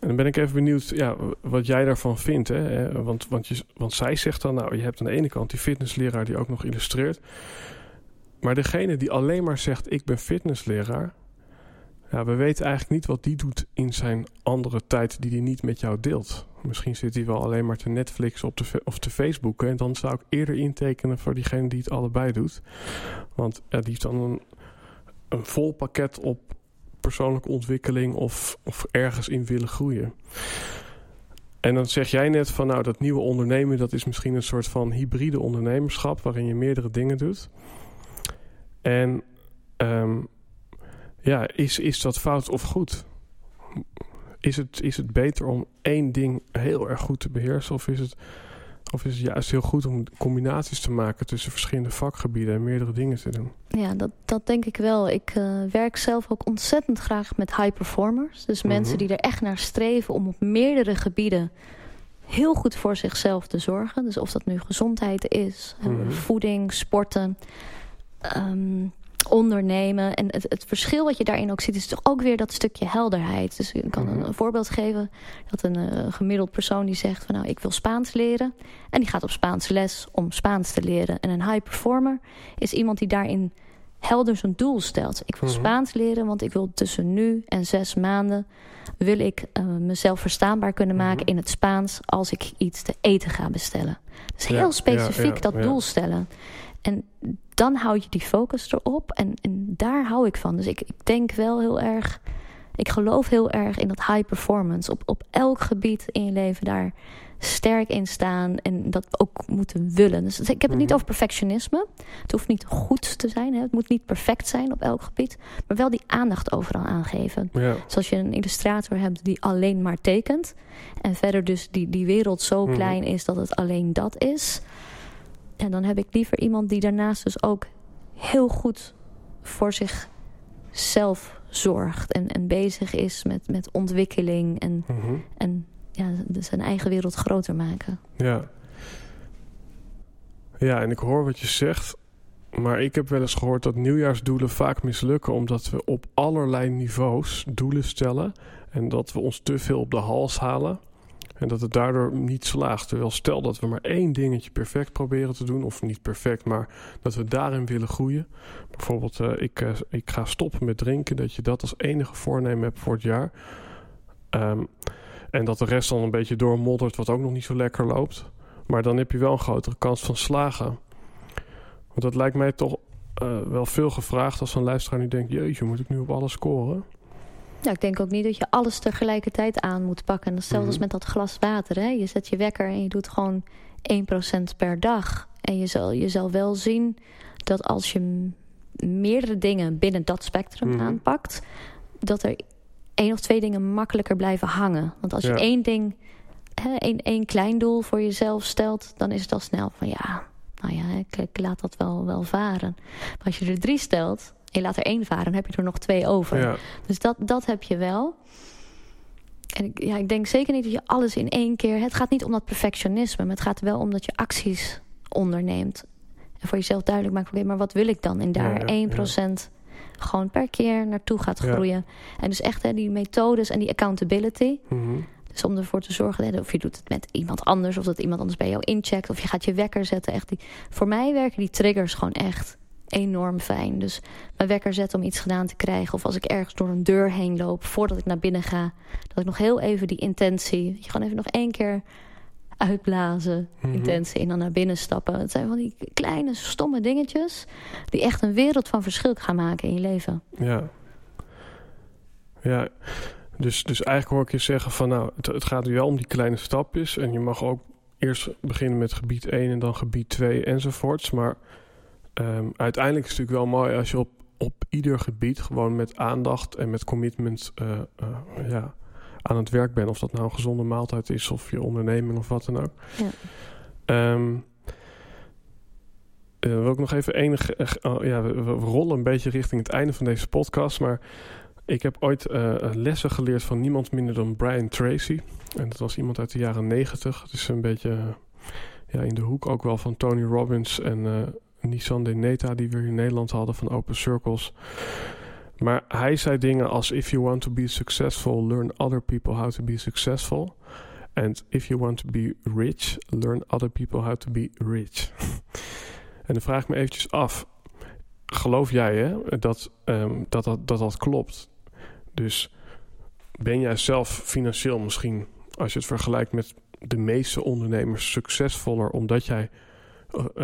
[SPEAKER 1] En dan ben ik even benieuwd ja, wat jij daarvan vindt. Hè? Want, want, je, want zij zegt dan, nou, je hebt aan de ene kant die fitnessleraar die ook nog illustreert. Maar degene die alleen maar zegt, ik ben fitnessleraar. Ja, we weten eigenlijk niet wat die doet in zijn andere tijd die hij niet met jou deelt. Misschien zit hij wel alleen maar te Netflix op de, of te Facebooken. En dan zou ik eerder intekenen voor diegene die het allebei doet. Want die heeft dan een, een vol pakket op persoonlijke ontwikkeling of, of ergens in willen groeien. En dan zeg jij net van nou dat nieuwe ondernemen dat is misschien een soort van hybride ondernemerschap waarin je meerdere dingen doet. En um, ja, is, is dat fout of goed? Is het, is het beter om één ding heel erg goed te beheersen of is het of is het juist heel goed om combinaties te maken tussen verschillende vakgebieden en meerdere dingen te doen?
[SPEAKER 2] Ja, dat, dat denk ik wel. Ik uh, werk zelf ook ontzettend graag met high performers. Dus mhm. mensen die er echt naar streven om op meerdere gebieden heel goed voor zichzelf te zorgen. Dus of dat nu gezondheid is, mm voeding, sporten. Um, ondernemen. En het, het, verschil wat je daarin ook ziet... is toch ook weer dat stukje helderheid. Dus ik kan een, mhm. voorbeeld geven. Dat een uh, gemiddeld persoon die zegt... van nou, ik wil Spaans leren. En die gaat op Spaans les om Spaans te leren. En een high performer is iemand die daarin helder zijn doel stelt. Ik wil mhm. Spaans leren, want ik wil tussen nu en zes maanden... wil ik uh, mezelf verstaanbaar kunnen mhm. maken in het Spaans... als ik iets te eten ga bestellen. Dus heel specifiek dat doel stellen. En dan houd je die focus erop. En, en daar hou ik van. Dus ik, ik denk wel heel erg... Ik geloof heel erg in dat high performance. Op, op elk gebied in je leven daar sterk in staan. En dat ook moeten willen. Dus ik heb het niet mhm. over perfectionisme. Het hoeft niet goed te zijn. Hè. Het moet niet perfect zijn op elk gebied. Maar wel die aandacht overal aangeven. Ja. Zoals je een illustrator hebt die alleen maar tekent. En verder dus die, die wereld zo mhm. klein is dat het alleen dat is en dan heb ik liever iemand die daarnaast dus ook heel goed voor zichzelf zorgt. En, en bezig is met, met ontwikkeling en, mhm. en ja, zijn eigen wereld groter maken.
[SPEAKER 1] Ja. Ja, en ik hoor wat je zegt. Maar ik heb wel eens gehoord dat nieuwjaarsdoelen vaak mislukken... omdat we op allerlei niveaus doelen stellen... en dat we ons te veel op de hals halen... En dat het daardoor niet slaagt. Terwijl stel dat we maar één dingetje perfect proberen te doen. Of niet perfect, maar dat we daarin willen groeien. Bijvoorbeeld, uh, ik, uh, ik ga stoppen met drinken. Dat je dat als enige voornemen hebt voor het jaar. Um, en dat de rest dan een beetje doormoddert, wat ook nog niet zo lekker loopt. Maar dan heb je wel een grotere kans van slagen. Want dat lijkt mij toch uh, wel veel gevraagd als een luisteraar nu denkt... jeetje, moet ik nu op alles scoren?
[SPEAKER 2] Ja, ik denk ook niet dat je alles tegelijkertijd aan moet pakken. Hetzelfde als mhm. met dat glas water. Hè? Je zet je wekker en je doet gewoon 1% per dag. En je zal, je zal wel zien dat als je meerdere dingen binnen dat spectrum mhm. aanpakt... dat er één of twee dingen makkelijker blijven hangen. Want als je één ding, hè, één, één klein doel voor jezelf stelt... dan is het al snel van ja, nou ja, ik, ik laat dat wel, wel varen. Maar als je er drie stelt je laat er één varen, dan heb je er nog twee over. Ja. Dus dat, dat heb je wel. en ik, ja, ik denk zeker niet dat je alles in één keer... Het gaat niet om dat perfectionisme, maar het gaat wel om dat je acties onderneemt. En voor jezelf duidelijk maakt, oké, maar wat wil ik dan? En daar
[SPEAKER 1] Ja, ja,
[SPEAKER 2] 1% gewoon per keer naartoe gaat groeien. En dus echt hè, die methodes en die accountability.
[SPEAKER 1] Mhm.
[SPEAKER 2] Dus om ervoor te zorgen, hè, of je doet het met iemand anders... of dat iemand anders bij jou incheckt... of je gaat je wekker zetten. Echt die, voor mij werken die triggers gewoon echt enorm fijn. Dus mijn wekker zetten om iets gedaan te krijgen... of als ik ergens door een deur heen loop voordat ik naar binnen ga... dat ik nog heel even die intentie... je gewoon even nog één keer uitblazen,
[SPEAKER 1] Mhm.
[SPEAKER 2] intentie... en dan naar binnen stappen. Het zijn van die kleine, stomme dingetjes... die echt een wereld van verschil gaan maken in je leven.
[SPEAKER 1] Ja. Ja, dus, dus eigenlijk hoor ik je zeggen van nou, het, het gaat wel om die kleine stapjes. En je mag ook eerst beginnen met gebied 1 en dan gebied 2 enzovoorts. Maar ehm, uiteindelijk is het natuurlijk wel mooi als je op, op ieder gebied gewoon met aandacht en met commitment eh, eh, ja, aan het werk bent. Of dat nou een gezonde maaltijd is of je onderneming of wat dan ook.
[SPEAKER 2] Ja.
[SPEAKER 1] Ehm, eh, wil ik nog even enig... oh, ja, we, we rollen een beetje richting het einde van deze podcast. Maar ik heb ooit lessen geleerd van niemand minder dan Brian Tracy. En dat was iemand uit de jaren negentig. Het is een beetje ja, in de hoek ook wel van Tony Robbins en Nissan de Neta... die we in Nederland hadden van Open Circles. Maar hij zei dingen als... If you want to be successful, learn other people how to be successful... And if you want to be rich, learn other people how to be rich. (laughs) en dan vraag ik me eventjes af. Geloof jij hè, dat, ehm, dat, dat, dat dat klopt? Dus ben jij zelf financieel misschien, als je het vergelijkt met de meeste ondernemers, succesvoller omdat jij,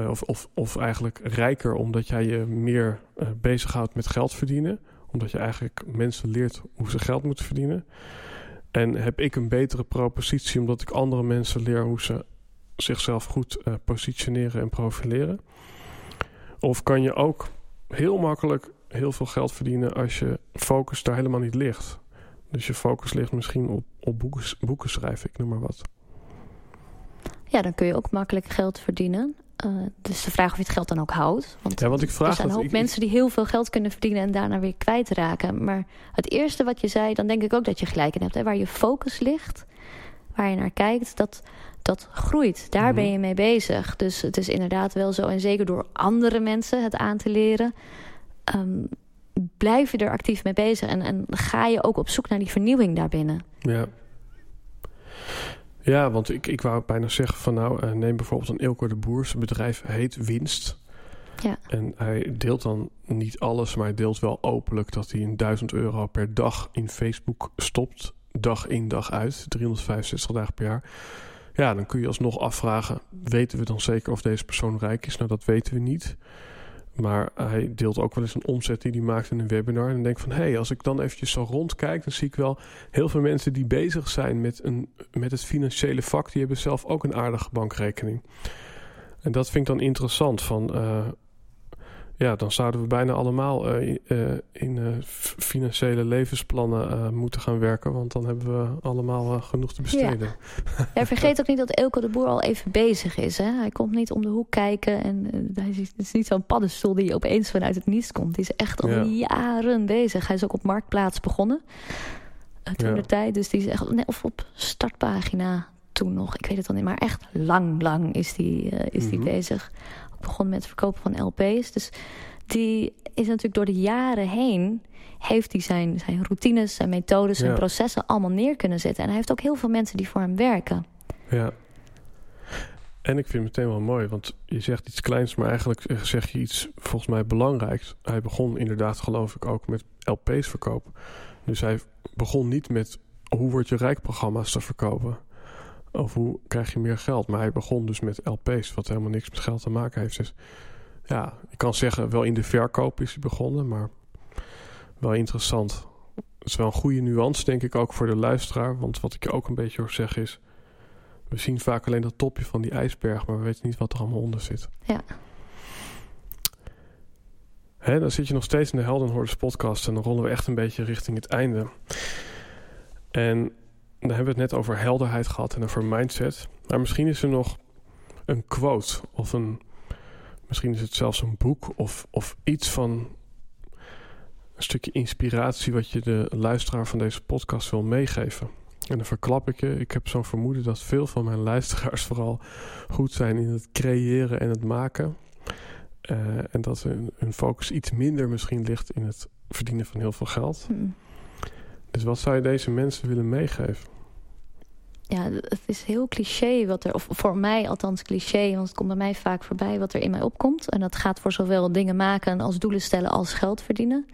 [SPEAKER 1] of, of, of eigenlijk rijker omdat jij je meer uh, bezighoudt met geld verdienen? Omdat je eigenlijk mensen leert hoe ze geld moeten verdienen? En heb ik een betere propositie omdat ik andere mensen leer hoe ze zichzelf goed uh, positioneren en profileren? Of kan je ook heel makkelijk heel veel geld verdienen als je focus daar helemaal niet ligt? Dus je focus ligt misschien op, op boeken, boeken schrijven, ik noem maar wat.
[SPEAKER 2] Ja, dan kun je ook makkelijk geld verdienen. Uh, dus de vraag of je het geld dan ook houdt. Want,
[SPEAKER 1] ja, want ik vraag
[SPEAKER 2] er zijn een hoop
[SPEAKER 1] ik,
[SPEAKER 2] mensen die heel veel geld kunnen verdienen en daarna weer kwijtraken. Maar het eerste wat je zei, dan denk ik ook dat je gelijk in hebt. Hè? Waar je focus ligt, waar je naar kijkt, dat, dat groeit. Daar mm -hmm. ben je mee bezig. Dus het is inderdaad wel zo. En zeker door andere mensen het aan te leren, um, blijf je er actief mee bezig. En, en ga je ook op zoek naar die vernieuwing daarbinnen.
[SPEAKER 1] Ja. Ja, want ik, ik wou bijna zeggen van nou, uh, neem bijvoorbeeld een Ilko de Boer. Zijn bedrijf heet Winst.
[SPEAKER 2] Ja.
[SPEAKER 1] En hij deelt dan niet alles, maar hij deelt wel openlijk dat hij een 1000 euro per dag in Facebook stopt. Dag in, dag uit. 365 dagen per jaar. Ja, dan kun je alsnog afvragen, weten we dan zeker of deze persoon rijk is? Nou, dat weten we niet. Maar hij deelt ook wel eens een omzet die hij maakt in een webinar. En denk van, hé, hey, als ik dan eventjes zo rondkijk... dan zie ik wel heel veel mensen die bezig zijn met, een, met het financiële vak... die hebben zelf ook een aardige bankrekening. En dat vind ik dan interessant. Van, uh, ja, dan zouden we bijna allemaal uh, uh, in financiële levensplannen moeten gaan werken... want dan hebben we allemaal genoeg te besteden.
[SPEAKER 2] Ja. ja, (laughs) vergeet ook niet dat Elke de Boer al even bezig is. Hè? Hij komt niet om de hoek kijken en hij is, het is niet zo'n paddenstoel... die opeens vanuit het niets komt. Hij is echt al ja. jaren bezig. Hij is ook op Marktplaats begonnen toen ja. de tijd. Dus die is echt net of op startpagina toen nog. Ik weet het al niet, maar echt lang, lang is die, is die mm -hmm. bezig. Begon met het verkopen van LP's. Dus die is natuurlijk door de jaren heen... heeft hij zijn, zijn routines, zijn methodes, zijn ja. processen allemaal neer kunnen zetten. En hij heeft ook heel veel mensen die voor hem werken.
[SPEAKER 1] Ja. En ik vind het meteen wel mooi, want je zegt iets kleins... maar eigenlijk zeg je iets volgens mij belangrijks. Hij begon inderdaad, geloof ik, ook met LP's verkopen. Dus hij begon niet met... hoe word je rijk programma's te verkopen... Of hoe krijg je meer geld? Maar hij begon dus met LP's, wat helemaal niks met geld te maken heeft. Dus ja, ik kan zeggen, wel in de verkoop is hij begonnen, maar wel interessant. Het is wel een goede nuance, denk ik, ook voor de luisteraar. Want wat ik je ook een beetje hoor zeggen is... we zien vaak alleen dat topje van die ijsberg... maar we weten niet wat er allemaal onder zit.
[SPEAKER 2] Ja.
[SPEAKER 1] Hè, dan zit je nog steeds in de Heldenhordes podcast... en dan rollen we echt een beetje richting het einde. En dan hebben we het net over helderheid gehad en over mindset. Maar misschien is er nog een quote of een... Misschien is het zelfs een boek of, of iets van een stukje inspiratie... wat je de luisteraar van deze podcast wil meegeven. En dan verklap ik je, ik heb zo'n vermoeden dat veel van mijn luisteraars (laughs) vooral goed zijn in het creëren en het maken. Uh, en dat hun, hun, focus iets minder misschien ligt in het verdienen van heel veel geld.
[SPEAKER 2] Hmm.
[SPEAKER 1] Dus wat zou je deze mensen willen meegeven?
[SPEAKER 2] Ja, het is heel cliché wat er, of voor mij althans cliché, want het komt bij mij vaak voorbij wat er in mij opkomt. En dat gaat voor zowel dingen maken als doelen stellen als geld verdienen.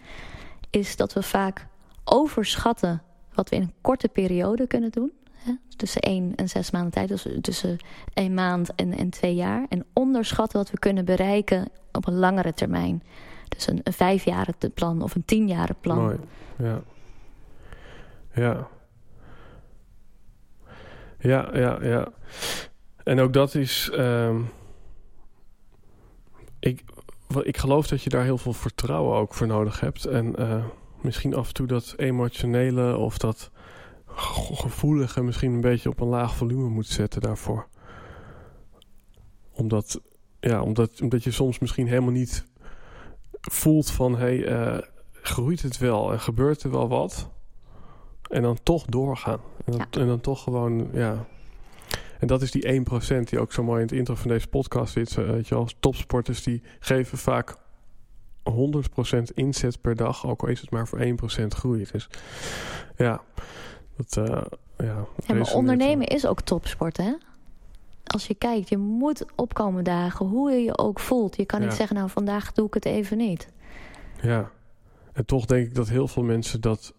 [SPEAKER 2] Is dat we vaak overschatten wat we in een korte periode kunnen doen. Hè? Tussen één en zes maanden tijd, dus tussen één maand en, en twee jaar. En onderschatten wat we kunnen bereiken op een langere termijn. Dus een, een vijfjaren plan of een tienjaren plan.
[SPEAKER 1] Mooi, ja. Ja. Ja, ja, ja. En ook dat is... Um, ik, ik geloof dat je daar heel veel vertrouwen ook voor nodig hebt. En uh, misschien af en toe dat emotionele of dat gevoelige misschien een beetje op een laag volume moet zetten daarvoor. Omdat, ja, omdat, omdat je soms misschien helemaal niet voelt van... hé, hey, uh, groeit het wel en gebeurt er wel wat? En dan toch doorgaan. En dan,
[SPEAKER 2] Ja.
[SPEAKER 1] en dan toch gewoon, ja... En dat is die 1% die ook zo mooi in het intro van deze podcast zit. Zo, Weet je wel, topsporters die geven vaak 100% inzet per dag. Ook al is het maar voor 1% groei. Dus ja, dat... eh ja,
[SPEAKER 2] Ja, maar ondernemen is ook topsport, hè? Als je kijkt, je moet opkomen dagen, hoe je je ook voelt. Je kan
[SPEAKER 1] Ja.
[SPEAKER 2] niet zeggen, nou, vandaag doe ik het even niet.
[SPEAKER 1] Ja, en toch denk ik dat heel veel mensen dat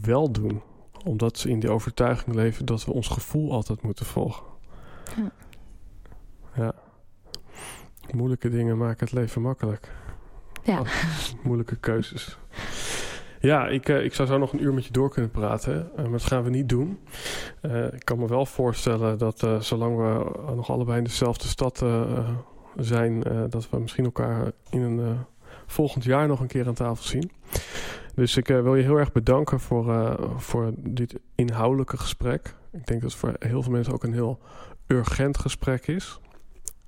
[SPEAKER 1] wel doen. Omdat ze in die overtuiging leven dat we ons gevoel altijd moeten volgen.
[SPEAKER 2] Ja.
[SPEAKER 1] Ja. Moeilijke dingen maken het leven makkelijk.
[SPEAKER 2] Ja.
[SPEAKER 1] Moeilijke keuzes. Ja, ik, eh, ik zou zo nog een uur met je door kunnen praten. Eh, maar dat gaan we niet doen. Eh, ik kan me wel voorstellen dat zolang we nog allebei in dezelfde stad zijn... dat we misschien elkaar in een volgend jaar nog een keer aan tafel zien. Dus ik eh, wil je heel erg bedanken voor, eh, voor dit inhoudelijke gesprek. Ik denk dat het voor heel veel mensen ook een heel urgent gesprek is.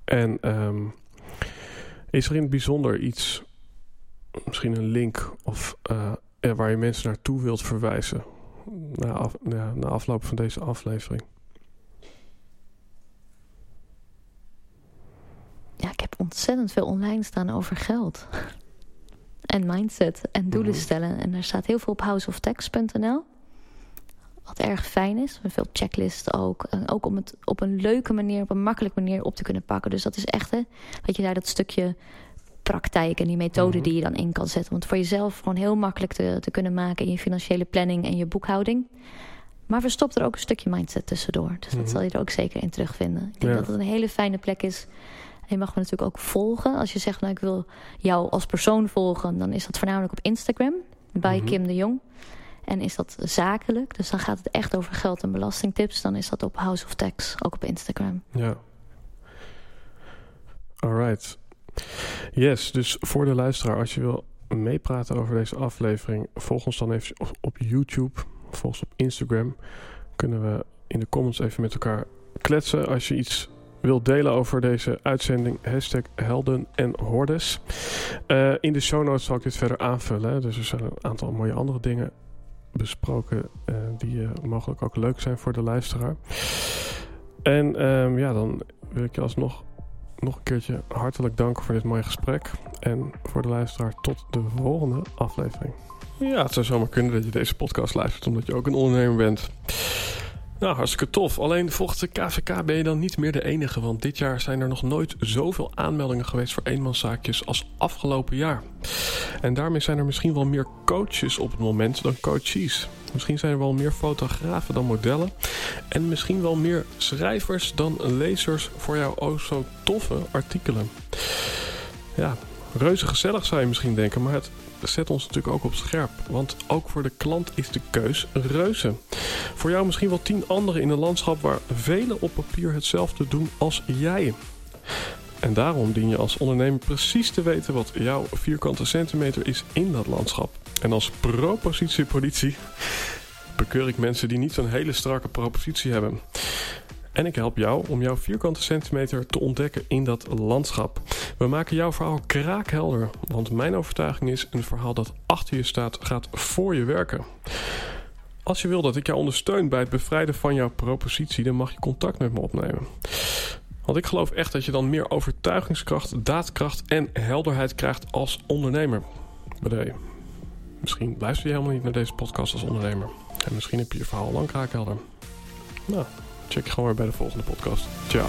[SPEAKER 1] En ehm, is er in het bijzonder iets, misschien een link of er waar je mensen naartoe wilt verwijzen na, na afloop van deze aflevering?
[SPEAKER 2] Ja, ik heb ontzettend veel online staan over geld. En mindset en doelen
[SPEAKER 1] Mhm.
[SPEAKER 2] stellen. En daar staat heel veel op houseoftax.nl. Wat erg fijn is. Veel checklists ook. En ook om het op een leuke manier, op een makkelijke manier op te kunnen pakken. Dus dat is echt, hè, weet je, daar dat stukje praktijk en die methode
[SPEAKER 1] Mhm.
[SPEAKER 2] die je dan in kan zetten. Want voor jezelf gewoon heel makkelijk te, te kunnen maken in je financiële planning en je boekhouding. Maar verstop er ook een stukje mindset tussendoor. Dus dat
[SPEAKER 1] Mhm.
[SPEAKER 2] zal je er ook zeker in terugvinden. Ik denk
[SPEAKER 1] Ja.
[SPEAKER 2] dat het een hele fijne plek is. En je mag me natuurlijk ook volgen. Als je zegt, nou ik wil jou als persoon volgen, dan is dat voornamelijk op Instagram. Bij
[SPEAKER 1] Mhm.
[SPEAKER 2] Kim de Jong. En is dat zakelijk, dus dan gaat het echt over geld en belastingtips. Dan is dat op House of Tax, ook op Instagram.
[SPEAKER 1] Ja. Alright. Yes, dus voor de luisteraar, als je wil meepraten over deze aflevering, volg ons dan even op, op YouTube, volg ons op Instagram. Kunnen we in de comments even met elkaar kletsen. Als je iets wilt delen over deze uitzending, hashtag helden en hordes. Eh, in de show notes zal ik dit verder aanvullen. Dus er zijn een aantal mooie andere dingen besproken eh, die eh, mogelijk ook leuk zijn voor de luisteraar. En ehm, ja, dan wil ik je alsnog nog een keertje hartelijk danken voor dit mooie gesprek. En voor de luisteraar tot de volgende aflevering. Ja, het zou zomaar kunnen dat je deze podcast luistert omdat je ook een ondernemer bent. Nou, hartstikke tof. Alleen volgens de KVK ben je dan niet meer de enige. Want dit jaar zijn er nog nooit zoveel aanmeldingen geweest voor eenmanszaakjes als afgelopen jaar. En daarmee zijn er misschien wel meer coaches op het moment dan coaches. Misschien zijn er wel meer fotografen dan modellen. En misschien wel meer schrijvers dan lezers voor jouw o zo toffe artikelen. Ja, reuze gezellig zou je misschien denken, maar het zet ons natuurlijk ook op scherp. Want ook voor de klant is de keus reuze. Voor jou misschien wel tien anderen in een landschap waar velen op papier hetzelfde doen als jij. En daarom dien je als ondernemer precies te weten wat jouw vierkante centimeter is in dat landschap. En als propositiepolitie (laughs) bekeur ik mensen die niet zo'n hele strakke propositie hebben. En ik help jou om jouw vierkante centimeter te ontdekken in dat landschap. We maken jouw verhaal kraakhelder, want mijn overtuiging is: een verhaal dat achter je staat, gaat voor je werken. Als je wil dat ik jou ondersteun bij het bevrijden van jouw propositie, dan mag je contact met me opnemen. Want ik geloof echt dat je dan meer overtuigingskracht, daadkracht en helderheid krijgt als ondernemer. Bedoel Misschien luister je helemaal niet naar deze podcast als ondernemer. En misschien heb je je verhaal lang kraakhelder. Nou, check gewoon weer bij de volgende podcast. Ciao.